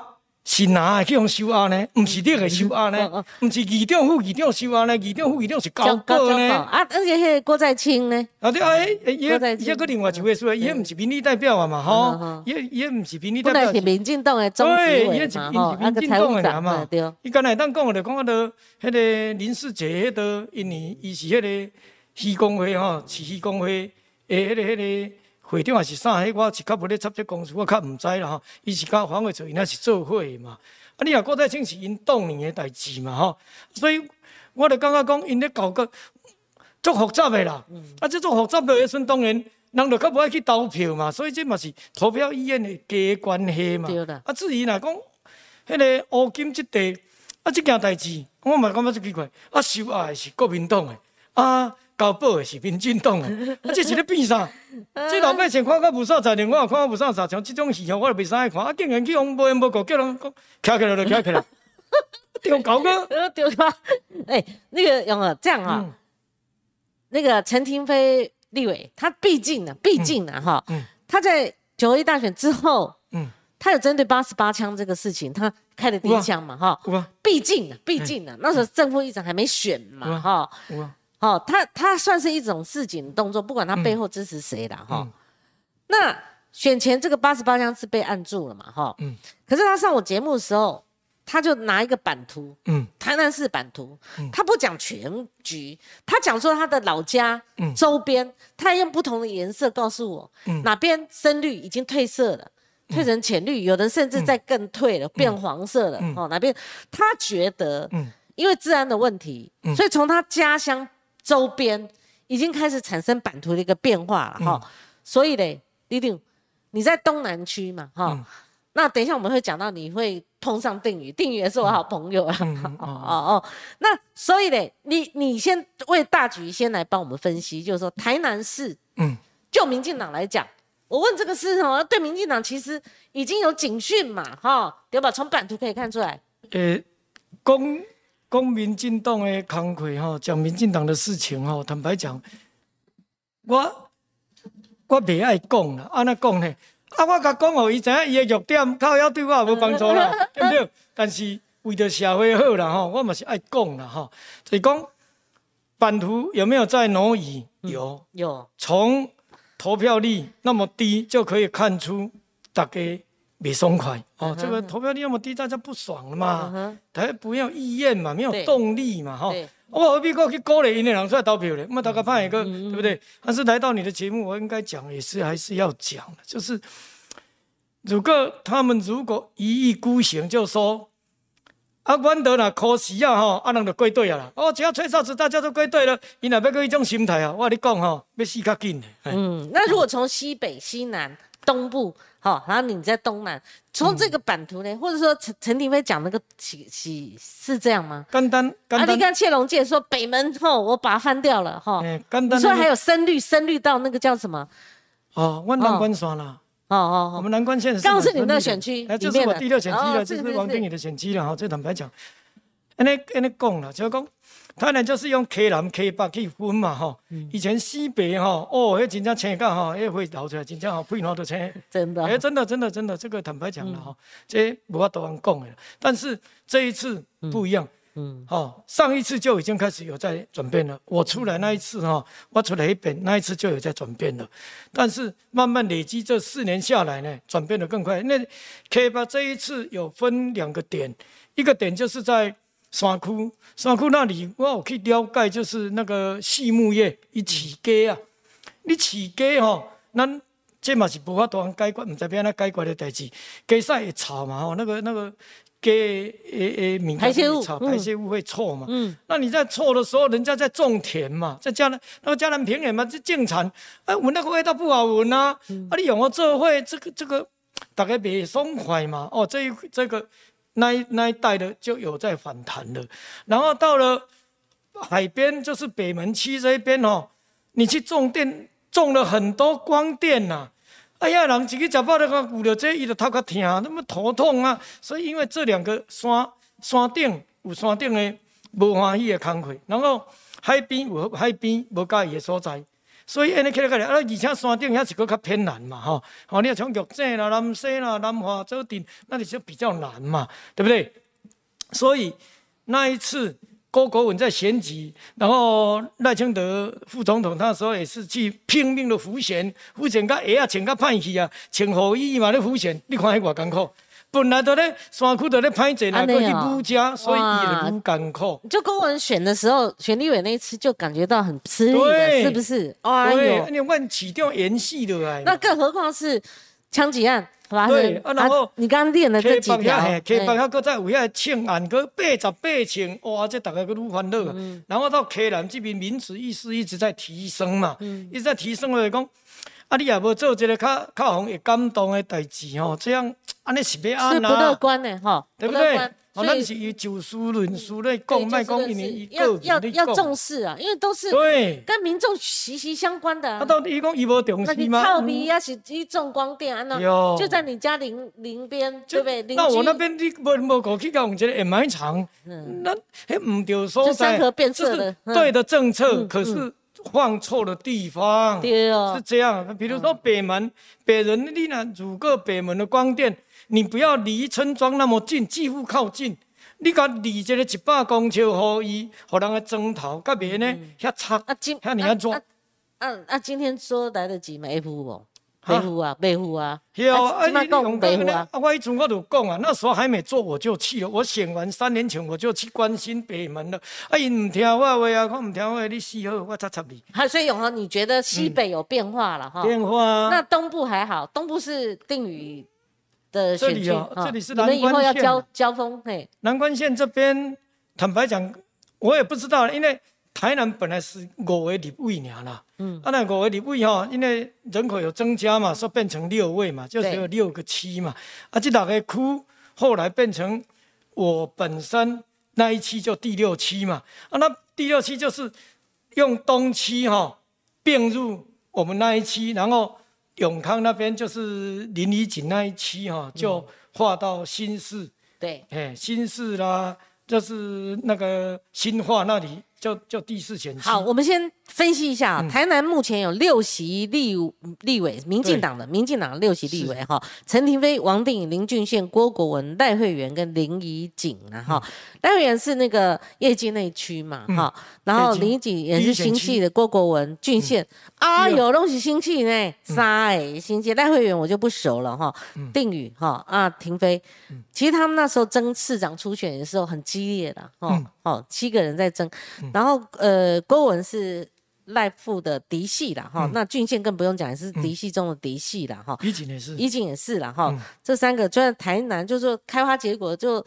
是哪会去用收押呢？毋是你个收押嗯呢，毋是二长、副二长收押呢，二长、副二长是高个呢。啊，而且迄个郭在清呢，啊对啊，迄伊都在伊个另外一位说，伊迄毋是民意代表啊嘛，嗯吼嗯，伊伊毋是民意代表是。民进党的中对，执委伊迄是民进党的人嘛。对。伊刚才当讲的，就讲啊，都迄个林世杰，迄个因为伊是迄个西工会吼，是西工会诶，迄个迄个会长也是啥？迄我是较无咧插这公司，我较毋知啦吼。伊是甲黄伟做，因也是做伙的嘛。啊，你若郭台清是因当年的代志嘛吼，所以我就感觉讲因咧搞个足复杂诶啦。啊，即足复杂的时阵，当然人就较无爱去投票嘛，所以即嘛是投票意愿的低的关系嘛。啊，至于若讲。迄个乌金即地啊，即件代志，我嘛感觉足奇怪。啊，收押的是国民党诶，啊，交保的是民进党的，啊，这是咧变啥？这老百姓看到无啥才能，我也看到无啥才像即种戏吼，我就袂使爱看。啊，竟然去用无缘无故叫人讲徛起来就徛起来，丢搞个。呃，丢吧。哎，那个永儿这样啊，嗯那个陈廷飞立委，他毕竟呢，毕竟呢，哈嗯，他在九合一大选之后，嗯，他有针对八十八枪这个事情，他开了第一枪嘛，哈。毕竟呢，毕竟呢，那时候正副议长还没选嘛，嗯哈。哦，他他算是一种示警动作，不管他背后支持谁啦，哈、嗯。那选前这个八十八枪是被按住了嘛，哈、嗯。可是他上我节目的时候，他就拿一个版图，嗯。台南市版图，嗯。他不讲全局，他讲说他的老家、嗯。周边，他用不同的颜色告诉我、嗯。哪边深绿已经褪色了。褪成浅绿，有的甚至在更退了，变黄色了。嗯。哦，哪边？他觉得，嗯。因为治安的问题，嗯。所以从他家乡周边已经开始产生版图的一个变化了哈、所以嘞，一定你在东南区嘛哈、嗯。那等一下我们会讲到你会碰上定宇，定宇也是我好朋友啊。哦哦哦，那所以嘞，你你先为大局先来帮我们分析，就是说台南市嗯。就民进党来讲，我问这个事哦，对民进党其实已经有警讯嘛，哈，对吧？从版图可以看出来，诶，讲讲民进党的工课吼，讲民进党的事情吼，坦白讲，我我袂爱讲啦，安怎讲呢？啊，我甲讲互伊知影伊的弱点，靠要对我也无帮助啦，对不对？但是为着社会好啦吼，我嘛是爱讲啦吼，就是讲版图有没有在挪移？有，有从投票率那么低就可以看出大家没爽快 哦。这个投票率那么低，大家不爽了嗯嘛，哼，大家不要意愿嘛，没有对动力嘛，哈。我何必过去鼓励因的人出来投票呢？我们大家判一个，嗯对不对？但是来到你的节目，我应该讲也是还是要讲的，就是如果他们如果一意孤行，就说啊，阮得若可惜啊吼，啊人就归队啊啦。哦，只要吹哨子，大家都归队了。伊若要个一种心态啊，我跟你讲吼，要死较紧的。嗯，那如果从西北、西南、东部，好，然后你在东南，从这个版图呢，或者说陈陈廷飞讲那个起起是这样吗？简单简啊，你单，看谢龙介说北门吼，我把它翻掉了哈。哎，简单。你说还有深绿，深绿到那个叫什么？哦，阮南关山啦。哦哦哦，我们南关县是刚刚是你的选区哎，这是我第六选区哦了，这是王定宇的选区了哈。这坦白讲，安尼安尼讲了，就是讲，台南就是用 K 南 K 北去分嘛哈。嗯以前西北哈，哦，迄真正青到哈，迄会流出来，真正吼屁毛都青。真的哎、真的，真的，真的，这个坦白讲嗯了哈，这无法度人讲的。但是这一次不一样，嗯哦，上一次就已经开始有在转变了。我出来那一次哈，我出来一本那一次就有在转变了。但是慢慢累积这四年下来呢，转变的更快。那 K 八这一次有分两个点，一个点就是在山区，山区那里我有去了解，就是那个畜牧业一起鸡啊，你饲鸡吼，咱这嘛是无法度通解决，毋知要安怎解决的代志。鸡屎会臭嘛吼，那个那个鸡诶诶敏感排泄物会臭，嗯排泄物会臭嘛。嗯，那你在臭的时候，人家在种田嘛，在江南那个江南平原嘛，就种产，哎，闻那个味道不好闻啊。嗯啊，你用了这会这个这个，大概别松快嘛。哦，这一这个那一那一带的就有在反弹了，然后到了海边，就是北门区这一边哦，你去种电，种了很多光电呐、哎呀，人自己食饱了，个顾着这，伊就头壳疼，那么头痛啊。所以因为这两个山山顶有山顶的无欢喜的工课，然后海边有海边无介意的所在，所以安尼起来起来，啊，而且山顶遐是个较偏难嘛，吼、吼，你要从玉井啦、南西啦、南华洲顶，那里就比较难嘛，对不对？所以那一次郭国文在选举，然后赖清德副总统那时候也是去拼命的浮选，浮选甲鞋啊穿甲歹去啊，穿雨衣嘛咧浮选，你看迄偌艰苦。本来都咧山区都咧歹势，来过去安尼哦武家，所以伊哇就愈艰苦。就公文选的时候，选立委那一次就感觉到很吃力是不是？哎对，呦，你阮市长延续落来。那更何况是枪击案发对啊然后你刚刚练的这几条，房遐嘿，K 房哎。遐搁再有遐庆案，搁八十八千，哇，这大家搁愈欢乐然后到 K 南这边民主意识一直在提升嘛，嗯。一直在提升就是讲，啊，你也无做一个较较互会感动的代志吼，这样安尼是要是安不乐，观的哈，对不对？所以咱是以就事论事来讲，卖讲因为伊要要要重。视啊，因为都是对，跟民众息息相关的啊。啊，。到底伊讲伊无重那你视吗？臭鼻呀，是一种光电啊，那就在你家邻邻边，对就不对？那我那边你无无过去甲用一个掩埋场，那迄唔对所就在，山河变色就是了嗯。对的政策，嗯可是放错了地方。对哦。是，这样，比如说北门，北人你呢如果北门的光电，你不要离村庄那么近，几乎靠近，你甲离这个一百公尺，互伊，互人个砖头，甲别呢遐插，啊今遐尔啊热啊，啊啊，今天说来得及吗？F 不？啊北湖啊，北湖啊，有啊，啊，你讲用讲呢北湖啊，啊，我以前我就讲啊，那时候还没做我就去了。我选完三年前我就去关心北门了。啊，伊唔听我的话啊，我唔听我的，你死好，我插插你。好，所以永恒，你觉得西北有变化了哈？电话啊那东部还好，东部是定宇的选区这里哦这里是你们以后要南关县交交锋，嘿，南关县这边，坦白讲，我也不知道，因为台南本来是五个立委尔啦，嗯，啊那五个立委哈，因为人口有增加嘛，所以变成六位嘛，就只有六个区嘛，啊这两个区后来变成我本身那一期就第六期嘛，啊那第六期就是用东区哈并入我们那一期，然后永康那边就是林里锦那一期哈就划到新市。对，哎，新市啦，就是那个新化那里，就就第四选区。好，我们先分析一下台南目前有六席立立委，民进党的民进党六席立委哈，陈廷飞、王定宇、林俊宪、郭国文、赖慧媛跟林怡景啊哈，嗯。赖慧媛是那个业绩内区嘛哈，然后林怡景也是新系的郭国文、俊宪，啊有东西新系呢，三哎新系，赖慧媛我就不熟了哈，嗯。定宇哈啊廷飞，其实他们那时候争市长初选的时候很激烈的哈。嗯哦，七个人在争，然后呃郭文是赖富的嫡系啦，哈，那郡县更不用讲，也是嫡系中的嫡系啦，哈，怡景也是，怡景也是啦，哈，这三个就在台南，就是说开花结果，就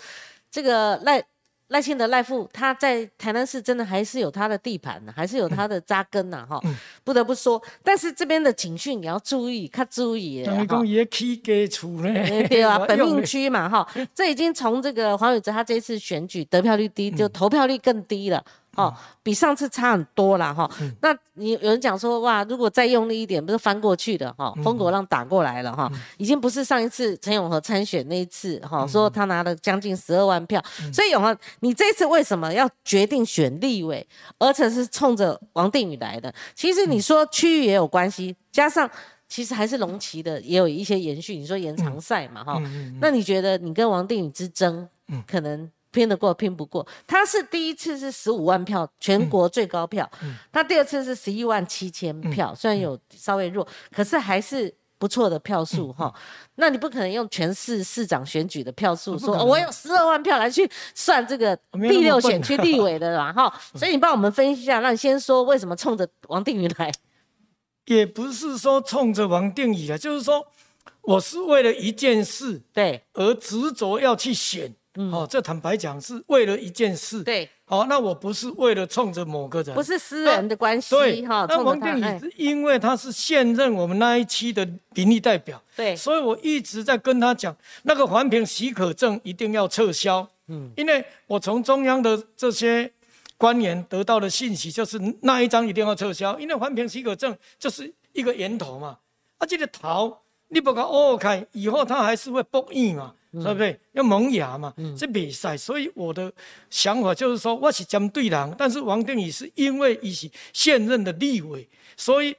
这个赖。赖清德赖富他在台南市真的还是有他的地盘呢，还是有他的扎根呐，哈，不得不说。但是这边的警讯也要注意，看注意。等于讲也起家厝呢？对啊，本命区嘛，哈，这已经从这个黄伟哲他这次选举得票率低，就投票率更低了。哦，比上次差很多了哈。那你有人讲说哇，如果再用力一点，不是翻过去的哈？风国浪打过来了哈，已经不是上一次陈永和参选那一次哈，说他拿了将近十二万票。所以永和，你这次为什么要决定选立委，而且是冲着王定宇来的？其实你说区域也有关系，加上其实还是龙旗的也有一些延续。你说延长赛嘛哈？那你觉得你跟王定宇之争，可能？拼得过拼不过，他是第一次是十五万票，全国最高票。他第二次是十一万七千票，虽然有稍微弱，可是还是不错的票数哈。那你不可能用全市市长选举的票数说，我有十二万票来去算这个第六选区立委的啦哈。所以你帮我们分析一下，那你先说为什么冲着王定宇来？也不是说冲着王定宇来，就是说我是为了一件事对而执着要去选。哦，这坦白讲是为了一件事。对，好，那我不是为了冲着某个人，不是私人的关系。对，哈，那王定宇是因为他是现任我们那一期的民意代表，对，所以我一直在跟他讲，那个环评许可证一定要撤销。嗯，因为我从中央的这些官员得到的信息，就是那一张一定要撤销，因为环评许可证就是一个源头嘛，啊，这个头你不给挖开，以后他还是会不硬嘛。对不对？要萌芽嘛，这比赛。所以我的想法就是说，我是针对人，但是王定宇是因为伊是现任的立委，所以。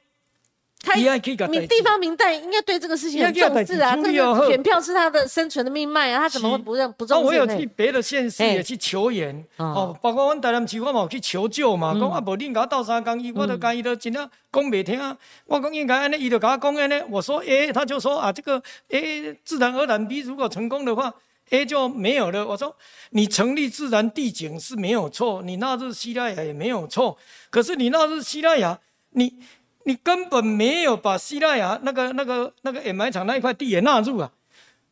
他你地方民代应该对这个事情很重视啊，这个选票是他的生存的命脉啊，他怎么会不认不重视？我有去别的县市也去求援，哦，包括阮台南市我嘛有去求救嘛，讲啊无恁甲我斗三工，伊我都甲伊都真啊讲袂听啊，我讲应该安尼，伊就甲我讲安尼，我说诶，他就说啊这个诶自然而然 B 如果成功的话，A 就没有了。我说你成立自然地景是没有错，你纳入希腊雅也没有错，可是你纳入希腊雅，你。你根本没有把西拉雅那个、那个、那个掩埋场那一块地也纳入啊！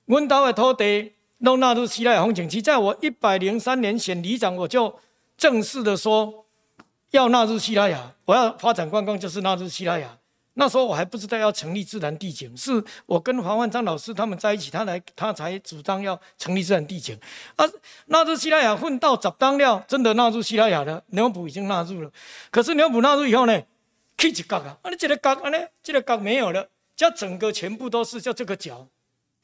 温岛的土地都纳入西拉雅风景区，在我一百零三年选里长，我就正式的说要纳入西拉雅，我要发展观光就是纳入西拉雅。那时候我还不知道要成立自然地景，是我跟黄万章老师他们在一起，他来他才主张要成立自然地景。啊，纳入西拉雅混到十当料，真的纳入西拉雅了，牛埔已经纳入了。可是牛埔纳入以后呢？去一角啊！啊，你这个角，啊呢，这个角没有了，这整个全部都是叫这个角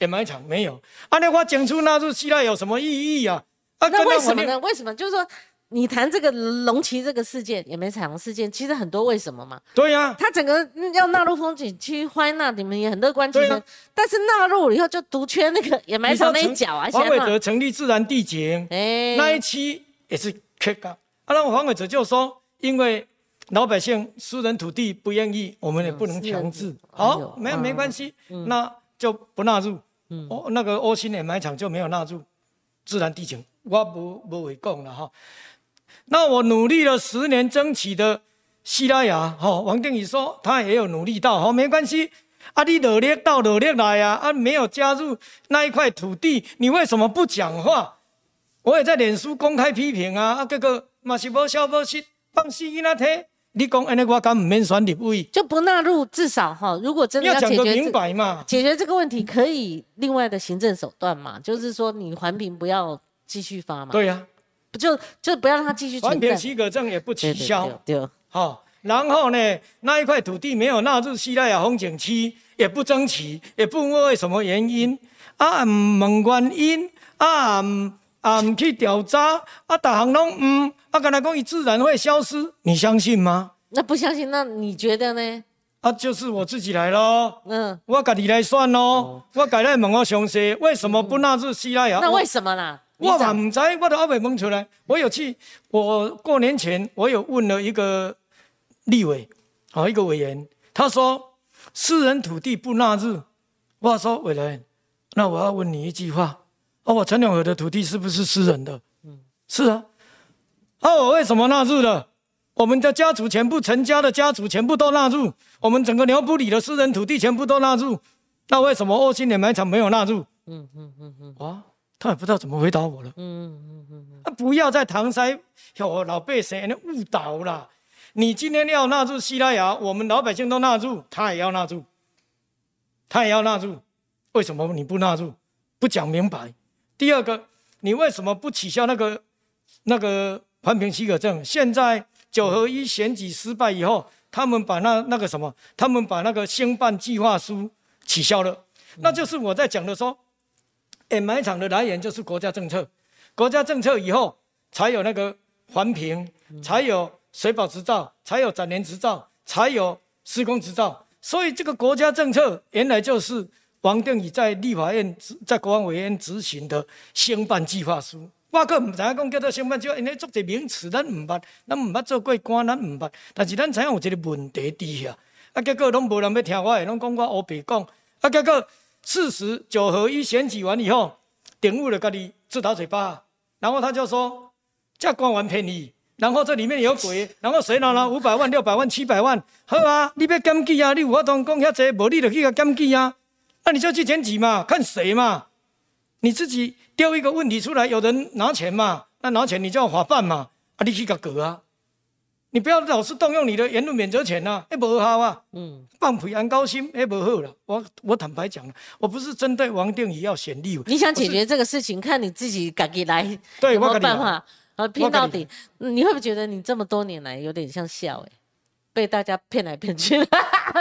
掩埋场没有。啊，那我讲出纳入希腊有什么意义啊？啊，那为什么呢？为什么？就是说，你谈这个龙旗这个事件，掩埋场事件，其实很多为什么嘛？对呀，它整个要纳入风景区，欢纳你们也很乐观其实但是纳入以后就独缺那个掩埋场那一角啊。黄伟哲成立自然地景，哎，那一期也是缺角。啊，那黄伟哲就说，因为。老百姓私人土地不愿意，我们也不能强制。好，没有没关系，那就不纳入。哦，那个欧新掩埋场就没有纳入自然地景，我不不为供了哈。那我努力了十年争取的西拉雅，哈，王定宇说他也有努力到，好，没关系。啊，你努力到努力来呀，啊，没有加入那一块土地，你为什么不讲话？我也在脸书公开批评啊，啊，这个马是无消无息，放西伊那贴。你讲安尼，我敢唔免选立委，就不纳入，至少哈，如果真的要解决明白嘛，解决这个问题可以另外的行政手段嘛，就是说你环评不要继续发嘛，对呀，不就就不要让他继续环评许可证也不取消，对，好，然后呢，那一块土地没有纳入西拉雅风景区，也不争取，也不问为什么原因，啊，唔问原因，啊，啊，唔去调查，啊，大行拢唔。他跟他讲，伊自然会消失，你相信吗？那不相信，那你觉得呢？啊，就是我自己来咯。嗯，我自己来算咯。我改来问我详细，为什么不纳入希腊雅？那为什么啦？我嘛唔知，我都阿未问出来。我有去，我过年前我有问了一个立委，好一个委员，他说私人土地不纳入。我说委员，那我要问你一句话：哦，我陈永和的土地是不是私人的？嗯，是啊。啊我为什么纳入了？我们的家族全部陈家的家族全部都纳入，我们整个牛埔里的私人土地全部都纳入，那为什么欧新连埋场没有纳入？嗯嗯嗯嗯，哇，他也不知道怎么回答我了。嗯嗯嗯嗯，不要在搪塞我老百姓误导了。你今天要纳入西拉雅，我们老百姓都纳入，他也要纳入，他也要纳入，为什么你不纳入？不讲明白。第二个，你为什么不取消那个那个环评许可证？现在。九合一选举失败以后，他们把那那个什么，他们把那个兴办计划书取消了。那就是我在讲的说，掩埋场的来源就是国家政策，国家政策以后才有那个环评，才有水保执照，才有展联执照，才有施工执照。所以这个国家政策原来就是王定宇在立法院、在国安委员执行的兴办计划书。我可唔知影讲叫做兴办计划，因为作一个名词，咱唔捌，咱唔捌做过官，咱唔捌。但是咱知影有一个问题伫遐，啊，结果拢无人要听我，拢讲我乌白讲。啊，结果事实九合一选举完以后，顶误了家己自打嘴巴，然后他就说这官员便宜，然后这里面有鬼，然后谁拿了五百万、六百万、七百万？好啊，你要检举啊，你有法通讲遐济，无你就去甲检举啊。那你就去检举嘛，看谁嘛，你自己。丢一个问题出来，有人拿钱嘛？那拿钱你就要法办嘛？啊，你去个格啊！你不要老是动用你的言论免责权呐，那不好啊。嗯，放屁安高薪，那不好了。我我坦白讲了，我不是针对王定宇要选立委。你想解决这个事情，看你自己敢给来，有没有办法？啊，拼到底。你会不会觉得你这么多年来有点像笑？哎。被大家骗来骗去，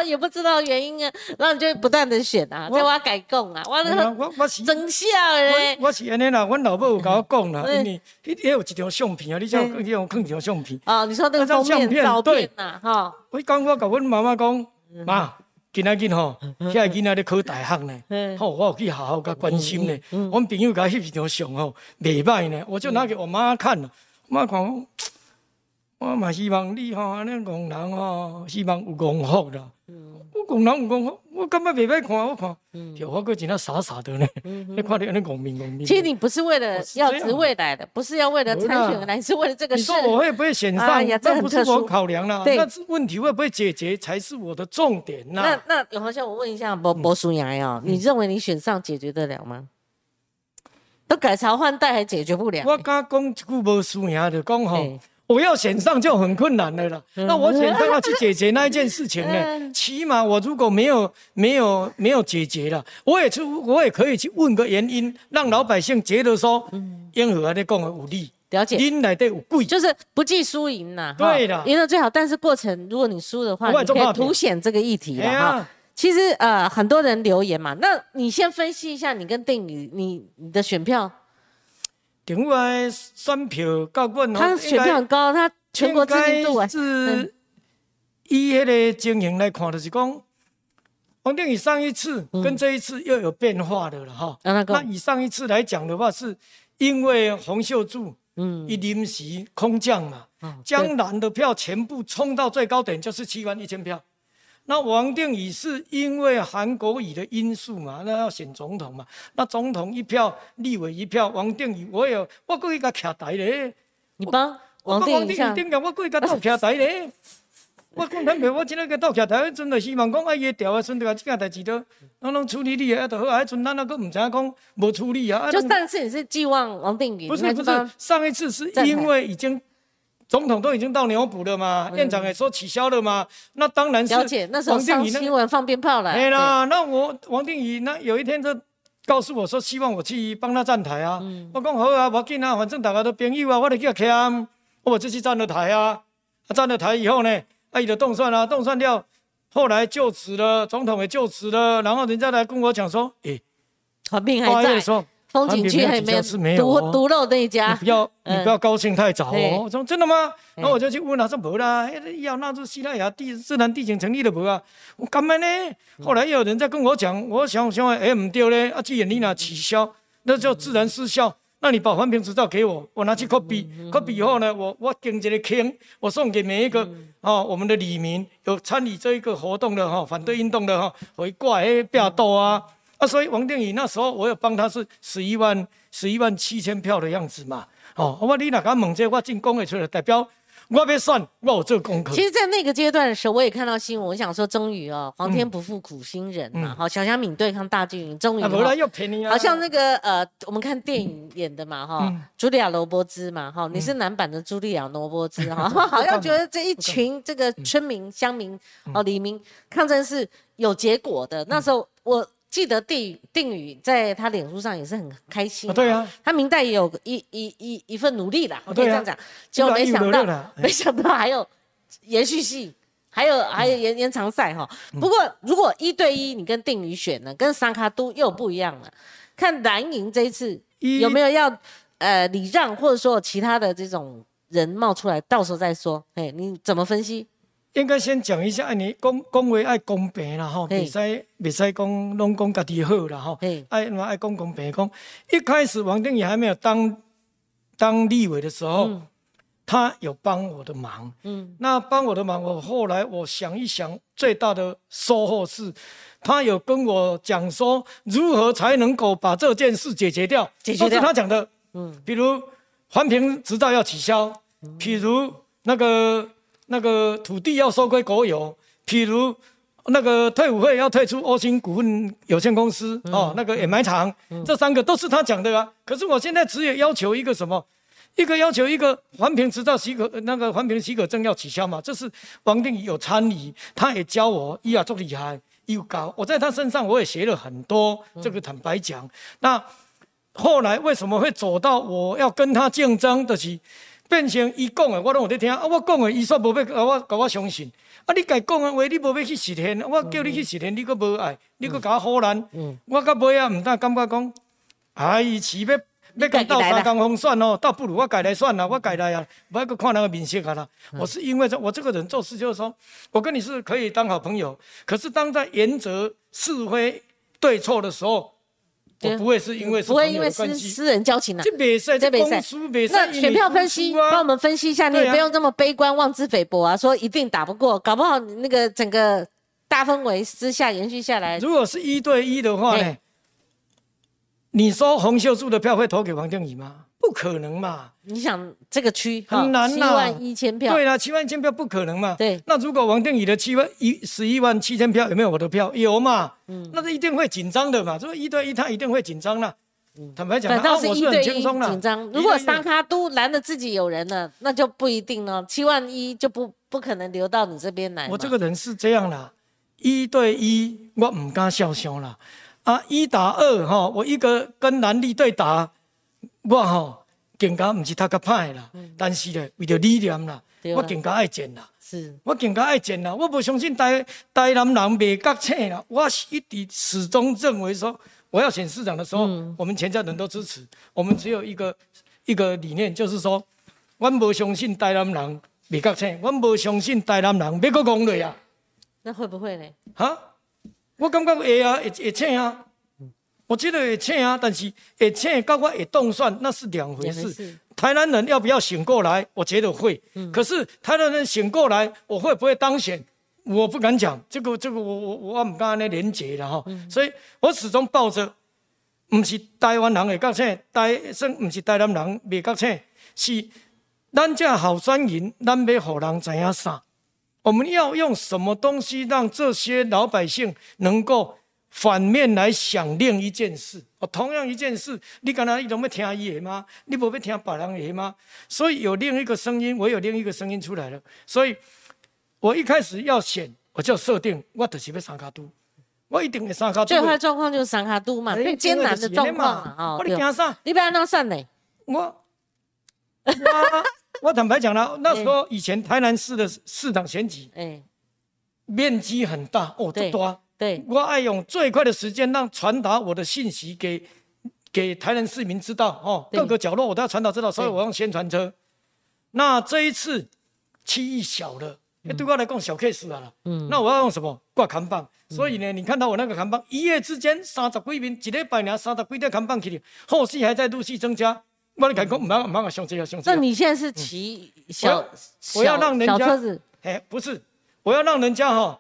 也不知道原因啊，然后你就不断的选啊，叫我改供啊，我我我是真笑嘞。我是安尼啦，我老母有甲我讲啦，因为伊也有一张相片啊，你叫你用看一张相片。哦，你说那个封面照片呐，哈。我讲我甲阮妈妈讲，妈，今仔日吼，遐个囡仔咧考大学呢，好，我有去好好甲关心呢。阮朋友甲翕一张相吼，袂歹呢，我就拿给我妈看了，妈看。我嘛希望你吼，安尼戆人吼，希望有功福啦。我工人有功福，我感觉袂歹看，我看，就我个真啊傻傻的呢。你看你安尼公明公明。其实你不是为了要职位来的，不是要为了参选来，是为了这个事。你说我会不会选上？这不是我考量啦。那问题会不会解决才是我的重点呐。那那永豪兄，我问一下，博博叔牙呀，你认为你选上解决得了吗？都改朝换代还解决不了？我刚讲一句无输赢就讲吼。我要选上就很困难的了，那我选上要去解决那一件事情呢？起码我如果没有没有没有解决了，我也去我也可以去问个原因，让老百姓觉得说，因何在讲的武力了解，因来的有贵，就是不计输赢呐。对的，赢了最好，但是过程如果你输的话，你可以凸显这个议题了哈。其实呃，很多人留言嘛，那你先分析一下你跟定宇你你的选票。顶过来选票高阮他选票很高，他全国知名度啊。是以迄个情形来看，就是讲，王定宇上一次跟这一次又有变化的了哈。那以上一次来讲的话，是因为洪秀柱嗯一临时空降嘛，江南的票全部冲到最高点，就是七万一千票。那王定宇是因为韩国瑜的因素嘛，那要选总统嘛，那总统一票，立委一票，王定宇我有，我过去甲徛台咧。你帮王定宇定下，我过去甲斗徛台咧。我讲坦白，我今日甲斗徛台，真的希望讲啊，伊调啊，顺着啊，这件代志都，拢拢处理你啊，就好啊。迄阵咱那个唔知影讲无处理啊。就上次你是寄望王定宇？不是不是，上一次是因为已经。总统都已经到牛埔了嘛，院长也说取消了嘛，那当然是了解。那时候上新闻放鞭炮了。对啦，那我王定宇那有一天就告诉我说，希望我去帮他站台啊。我讲好啊，我紧啊，反正大家都朋友啊，我就去站。我就去站了台啊。站了台以后呢，啊，伊就动算啊，动算掉。后来就职了，总统也就职了，然后人家来跟我讲说，诶，和平还在。风景区还没有独独漏那一家，你不要你不要高兴太早哦。我说真的吗？然后我就去问他说没啦，要纳入西拉雅地自然地形成立的无啊？我干嘛呢？后来又有人在跟我讲，我想想哎唔对咧，啊既然你拿取消，那就自然失效。那你把环评执照给我，我拿去 copy，copy 以后呢，我我跟这个坑，我送给每一个啊我们的里民有参与这一个活动的哈反对运动的哈，回挂诶表斗啊。啊，所以王定宇那时候，我有帮他是十一万十一万七千票的样子嘛。哦，我你哪敢猛这，我进攻会出来代表我要选，我有做功课。其实，在那个阶段的时候，我也看到新闻，我想说，终于哦，皇天不负苦心人嘛，好，小虾米对抗大巨云，终于，不然又便宜啊。好像那个呃，我们看电影演的嘛，哈，茱莉亚·罗伯兹嘛，哈，你是男版的茱莉亚·罗伯兹 哈，好像觉得这一群这个村民、乡民哦，黎明抗争是有结果的。那时候我。记得定定宇在他脸书上也是很开心，对啊，他明代也有一一一一份努力啦，可以这样讲。结果没想到，没想到还有延续性，还有还有延延长赛哈。不过如果一对一你跟定宇选呢，跟三卡都又不一样了。看蓝营这一次有没有要呃礼让，或者说其他的这种人冒出来，到时候再说。哎，你怎么分析？应该先讲一下，你讲讲话爱公平啦吼，袂使袂使讲拢讲家己好啦吼，爱爱讲公平讲。一开始王定宇还没有当当立委的时候，他有帮我的忙。嗯，那帮我的忙，我后来我想一想，最大的收获是，他有跟我讲说，如何才能够把这件事解决掉。解决掉。都是他讲的。嗯，比如环评执照要取消，比如那个。那个土地要收归国有，譬如那个退伍会要退出欧星股份有限公司哦，那个掩埋场，这三个都是他讲的啊。可是我现在只有要求一个什么，一个要求一个环评执照许可，那个环评许可证要取消嘛。这是王定宇有参与，他也教我，伊啊做厉害，又高。我在他身上我也学了很多，这个坦白讲。那后来为什么会走到我要跟他竞争的起？变成伊讲的，我拢有在听。啊，我讲的，伊说无要甲我甲我相信。啊，你家讲的话，你无要去实现。我叫你去实现，你阁无爱，你阁甲我唬烂。我到尾啊，毋但感觉讲，哎，饲要要甲斗三江风算哦，倒不如我家来算啦，我家来啊，不要阁看那个面色啊啦。我是因为这，我这个人做事就是说，我跟你是可以当好朋友，可是当在原则是非对错的时候。我不会是因为不会因为私私人交情啊，这比赛这比赛，那选票分析帮我们分析一下，你也不用这么悲观妄自菲薄啊，说一定打不过，搞不好那个整个大氛围之下延续下来。如果是一对一的话呢？你说洪秀柱的票会投给王定宇吗？不可能嘛！你想这个区很难呐，七万一千票。对啦，七万一千票不可能嘛。对。那如果王定宇的七万一十一万七千票有没有我的票？有嘛？嗯。那是一定会紧张的嘛。如果一对一，他一定会紧张啦。嗯。坦白讲，那是一对一紧张。如果三卡都拦着自己有人了，那就不一定了。七万一就不不可能留到你这边来。我这个人是这样啦，一对一我唔敢笑笑啦。啊，一打二哈，我一个跟男力对打。我吼更加毋是他较歹啦，但是咧为着理念啦，我更加爱战啦。是，我更加爱战啦。我无相信台台南人未觉醒啦。我一直始终认为说，我要选市长的时候，我们全家人都支持。我们只有一个一个理念，就是说，我无相信台南人未觉醒，我无相信台南人要搁讲落啊。那会不会呢？哈，我感觉会啊，会会请啊。我觉得会请啊，但是会请跟我会动算那是两回事。台南人要不要醒过来？我觉得会。可是台南人醒过来，我会不会当选？我不敢讲。这个这个，我我我唔敢咧连结了哈。所以我始终抱着，唔是台湾人会觉醒，台生唔是台南人未觉醒，是咱这好选人，咱要互人知影啥？我们要用什么东西让这些老百姓能够？反面来想另一件事，哦，同样一件事，你刚才你都没听伊的吗？你不会听别人的吗？所以有另一个声音，我有另一个声音出来了。所以我一开始要选，我就设定我就是要三卡都，我一定会三卡都。最坏状况就是三卡都嘛，最艰难的状况啊！我你惊啥？你不要那算呢？我我 我坦白讲了，那时候以前台南市的市长选举，哎，面积很大哦，这多。对，我爱用最快的时间让传达我的信息给给台南市民知道哦，各个角落我都要传达知道，所以我用宣传车。那这一次区域小了，对我来讲小 case 了。嗯，那我要用什么挂扛棒？所以呢，你看到我那个扛棒，一夜之间三十几名，一礼拜年三十几条扛棒去了，后续还在陆续增加。我你讲讲，唔好唔好上这个上这个。那你现在是骑小我要让人家车子？哎，不是，我要让人家哈。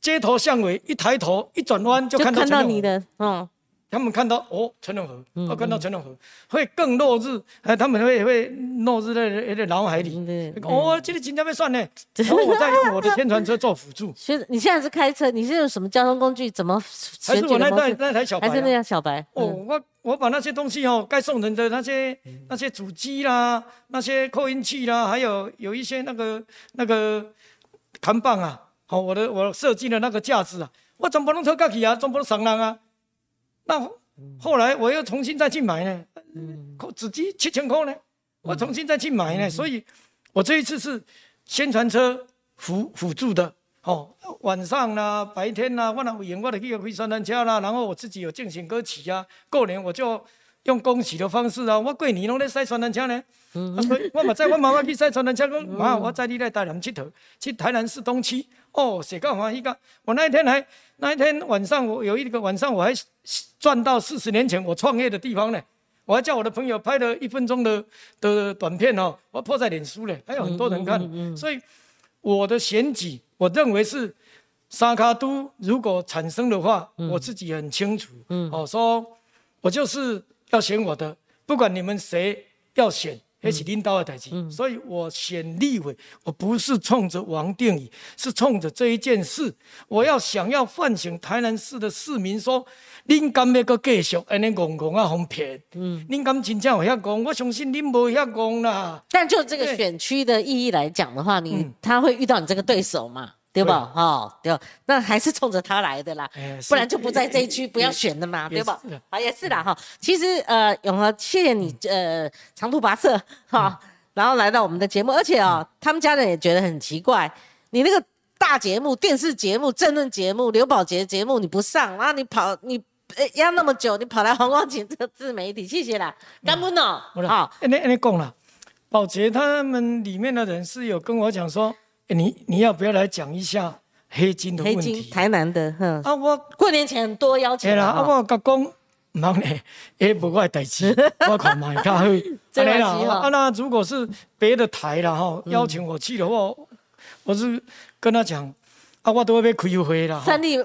街头巷尾，一抬头一转弯就看到你的，嗯，他们看到哦，陈永和，哦看到陈永和会更落日，哎，他们会会落日在在脑海里。哦，这个今天被算呢，然后我再用我的宣传车做辅助。所以你现在是开车，你是用什么交通工具？怎么？还是我那台那台小白？还是那辆小白？哦，我我把那些东西哦，该送人的那些那些主机啦，那些扩音器啦，还有有一些那个那个扛棒啊，好，我的我设计的那个架子啊，我总不能偷过去啊，总不能上人啊。那后来我又重新再去买呢，嗯，自己七千块呢，我重新再去买呢，所以，我这一次是宣传车辅辅助的，哦，晚上啦、白天啦，我那有用我的去开宣传车啦，然后我自己有进行歌曲啊，过年我就用恭喜的方式啊，我过年拢在塞宣传车呢，嗯，所以我嘛在我妈妈去塞宣传车，讲妈，我载你来台南佚佗，去台南市东区。哦，写干欢喜个！我那一天还那一天晚上，我有一个晚上我还转到四十年前我创业的地方呢。我还叫我的朋友拍了一分钟的的短片哦，我破在脸书嘞，还有很多人看。所以我的选举，我认为是沙卡都如果产生的话，我自己很清楚。哦，说我就是要选我的，不管你们谁要选。也是领导的代志，所以我选立委，我不是冲着王定宇，是冲着这一件事，我要想要唤醒台南市的市民，说，恁敢要搁继续安尼戆戆啊，哄骗？嗯，恁敢真正有遐戆？我相信恁无遐戆啦。但就这个选区的意义来讲的话，你他会遇到你这个对手嘛？对吧？哈，对，那还是冲着他来的啦，不然就不在这一区，不要选的嘛，对吧？啊，也是啦，哈。其实，呃，永和，谢谢你，呃，长途跋涉，哈，然后来到我们的节目，而且哦，他们家人也觉得很奇怪，你那个大节目、电视节目、政论节目、刘宝杰节目你不上，然后你跑，你要那么久，你跑来黄光景这个自媒体，谢谢啦，干不呢？好，那那讲了，宝杰他们里面的人是有跟我讲说。你你要不要来讲一下黑金的问题？黑金台南的，哼啊，我过年前很多邀请啦，啊，我甲讲忙咧，也不怪代志，我看嘛较好。真的啦，啊，那如果是别的台啦哈，邀请我去的话，我是跟他讲。啊，我都要要开会啦，三立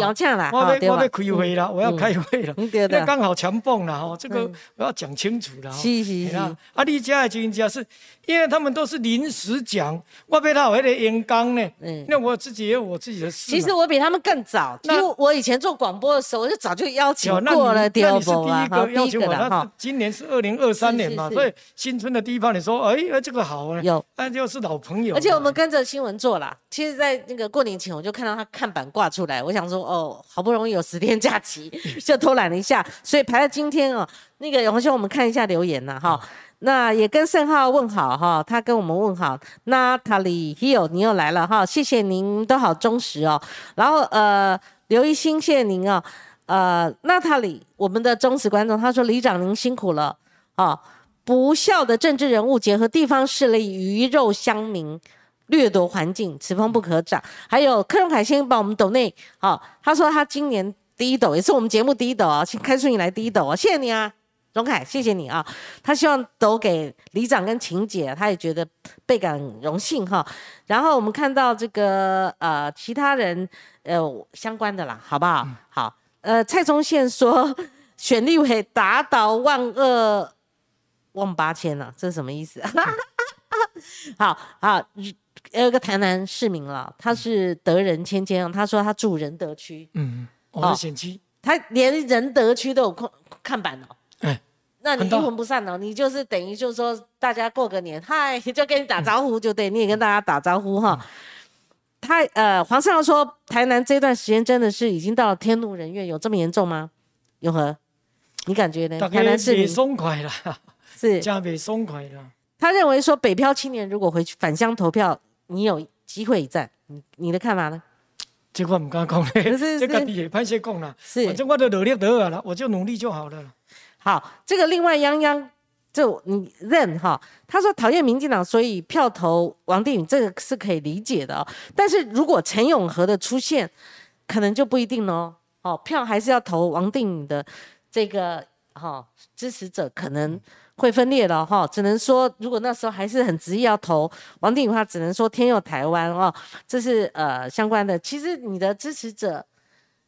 要请啦，我要我要开会啦，我要开会了，那刚好强蹦了哈，这个我要讲清楚了。是是是。啊，你家的经家是，因为他们都是临时讲，我被他有那个演讲呢。嗯。那我自己也有我自己的事。其实我比他们更早，因为我以前做广播的时候，我就早就邀请过了。第二波啊，第一个的哈。今年是二零二三年嘛，所以新春的第一炮，你说，哎，这个好啊。有。那就是老朋友。而且我们跟着新闻做了，其实，在那个过年前，我就看到他。看板挂出来，我想说哦，好不容易有十天假期，就偷懒了一下，所以排到今天哦。那个永兄，我们看一下留言呐，哈，那也跟盛浩问好哈，他跟我们问好。那塔里 Hill 你又来了哈，谢谢您都好忠实哦。然后呃，刘一新谢谢您哦。呃，娜塔里我们的忠实观众，他说李长您辛苦了啊，不孝的政治人物结合地方势力鱼肉乡民。掠夺环境，此风不可长。还有柯荣凯先帮我们抖内，好，他说他今年第一抖，也是我们节目第一抖啊，请开春以来第一抖啊，谢谢你啊，荣凯，谢谢你啊。他希望抖给里长跟晴姐，他也觉得倍感荣幸哈。然后我们看到这个呃其他人呃相关的啦，好不好？好，呃蔡宗宪说选立委打倒万恶万八千了，这是什么意思？好 好。有个台南市民了，他是德仁千千，他说他住仁德区，嗯，我是选区，他连仁德区都有看看板哦，哎，那你阴魂不散哦，你就是等于就是说大家过个年，嗨，就跟你打招呼就对，你也跟大家打招呼哈。他呃，黄少说台南这段时间真的是已经到了天怒人怨，有这么严重吗？永和，你感觉呢？台南市民松快了，是 加倍松快了。他认为说北漂青年如果回去返乡投票。你有机会一战，你你的看法呢？这我唔敢讲咧，这个也歹些讲啦。是，反正我都努力得了，我就努力就好了。好，这个另外泱泱，就你认哈，他说讨厌民进党，所以票投王定宇，这个是可以理解的。但是如果陈永和的出现，可能就不一定哦。哦，票还是要投王定宇的这个哈支持者，可能。会分裂了哈，只能说如果那时候还是很执意要投王定宇的话，只能说天佑台湾哦，这是呃相关的。其实你的支持者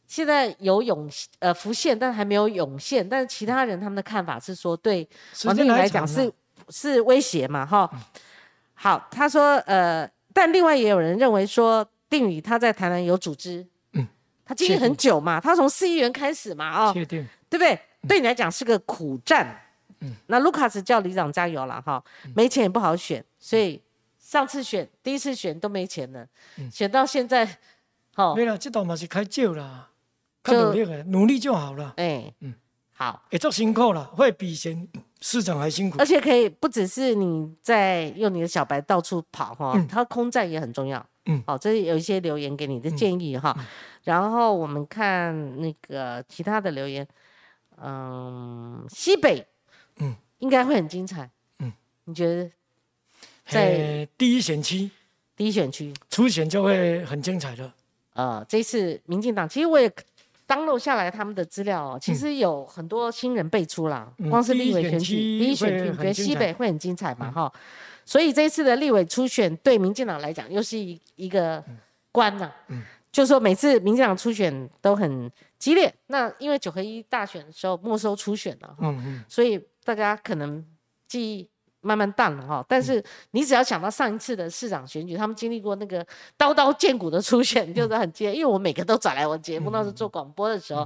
现在有涌呃浮现，但还没有涌现。但是其他人他们的看法是说，对王定宇来讲是是威胁嘛？哈，好，他说呃，但另外也有人认为说，定宇他在台南有组织，嗯，他经历很久嘛，他从四亿元开始嘛，啊，确定，对不对？对你来讲是个苦战，嗯，那卢卡斯叫里长加油了哈，没钱也不好选，所以上次选第一次选都没钱了，选到现在，好，没了，这道嘛是开旧了。努力的，努力就好了。哎，嗯，好，也做辛苦了，会比以前市长还辛苦。而且可以不只是你在用你的小白到处跑哈，它空战也很重要。嗯，好，这是有一些留言给你的建议哈。然后我们看那个其他的留言，嗯，西北，嗯，应该会很精彩。嗯，你觉得在第一选区？第一选区初选就会很精彩的。呃，这次民进党其实我也。当录下来他们的资料哦，其实有很多新人辈出啦。光是立委选区，第一选区，觉得西北会很精彩嘛？哈，所以这一次的立委初选对民进党来讲又是一一个关呐。嗯，就说每次民进党初选都很激烈，那因为九合一大选的时候没收初选了，嗯嗯，所以大家可能记忆。慢慢淡了哈，但是你只要想到上一次的市长选举，他们经历过那个刀刀见骨的初选，就是很激烈。因为我每个都找来我节目，那时候做广播的时候，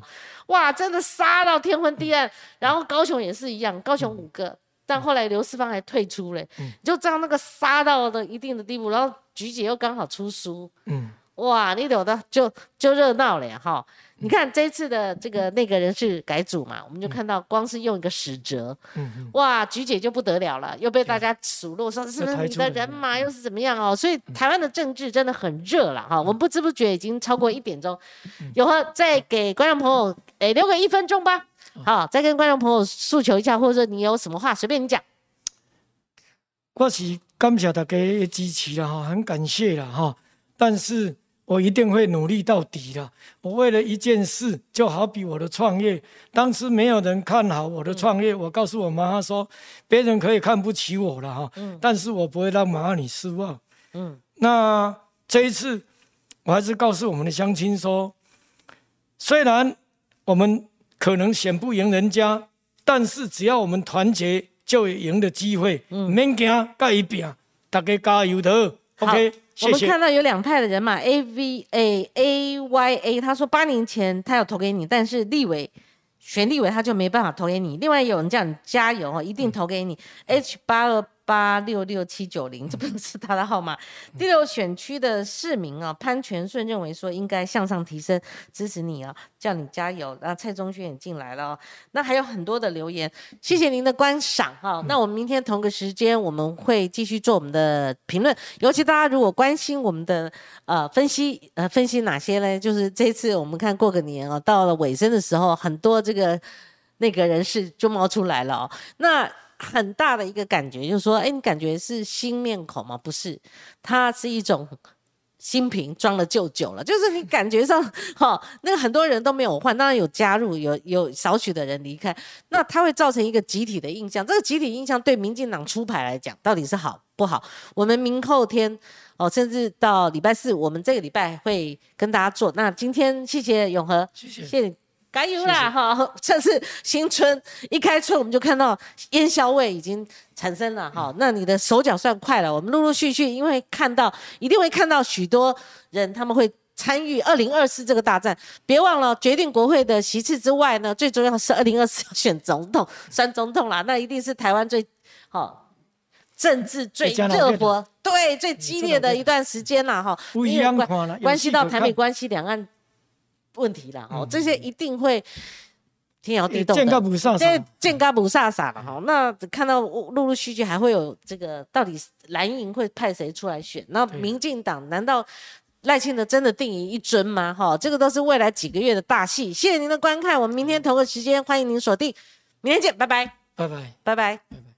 哇，真的杀到天昏地暗。然后高雄也是一样，高雄五个，但后来刘世芳还退出了，就这样那个杀到了一定的地步。然后菊姐又刚好出书，嗯，哇，你懂的，就就热闹了哈。你看这次的这个那个人事改组嘛，我们就看到光是用一个使折，哇，菊姐就不得了了，又被大家数落说是不是你的人马，又是怎么样哦？所以台湾的政治真的很热了哈。我们不知不觉已经超过一点钟，有何再给观众朋友诶留个一分钟吧？好，再跟观众朋友诉求一下，或者说你有什么话随便你讲。我是感谢大家的支持了哈，很感谢了哈，但是。我一定会努力到底的。我为了一件事，就好比我的创业，当时没有人看好我的创业。我告诉我妈妈说，别人可以看不起我了哈，但是我不会让妈妈你失望。嗯，那这一次，我还是告诉我们的乡亲说，虽然我们可能选不赢人家，但是只要我们团结，就有赢的机会。嗯，免惊，甲一边，大家加油的。OK。我们看到有两派的人嘛，A V A A Y A，他说八年前他要投给你，但是立委选立委他就没办法投给你。另外有人叫你加油哦，一定投给你。H 八二。八六六七九零，这不是他的号码。第六选区的市民啊，潘全顺认为说应该向上提升，支持你啊，叫你加油。那蔡中轩也进来了，哦那还有很多的留言，谢谢您的观赏哈。那我们明天同个时间我们会继续做我们的评论，尤其大家如果关心我们的呃分析，呃分析哪些呢？就是这次我们看过个年啊，到了尾声的时候，很多这个那个人士就冒出来了哦。那很大的一个感觉就是说，哎，你感觉是新面孔吗？不是，它是一种新瓶装了旧酒了。就是你感觉上，哈，那个很多人都没有换，当然有加入，有有少许的人离开，那它会造成一个集体的印象。这个集体印象对民进党出牌来讲，到底是好不好？我们明后天哦，甚至到礼拜四，我们这个礼拜会跟大家做。那今天谢谢永和，谢谢，谢谢。加油啦！哈，这是新春一开春，我们就看到烟硝味已经产生了哈。那你的手脚算快了，我们陆陆续续，因为看到一定会看到许多人，他们会参与二零二四这个大战。别忘了，决定国会的席次之外呢，最重要是二零二四要选总统、选总统啦。那一定是台湾最好政治最热火、对最激烈的一段时间啦哈。不一样关关系到台美关系、两岸。问题啦哦，这些一定会天摇地动的，这见嘎不飒飒了哈。那看到陆陆续续还会有这个，到底蓝营会派谁出来选？那民进党难道赖清德真的定赢一尊吗？哈，这个都是未来几个月的大戏。谢谢您的观看，我们明天同个时间欢迎您锁定，明天见，拜拜，拜拜，拜拜，拜拜。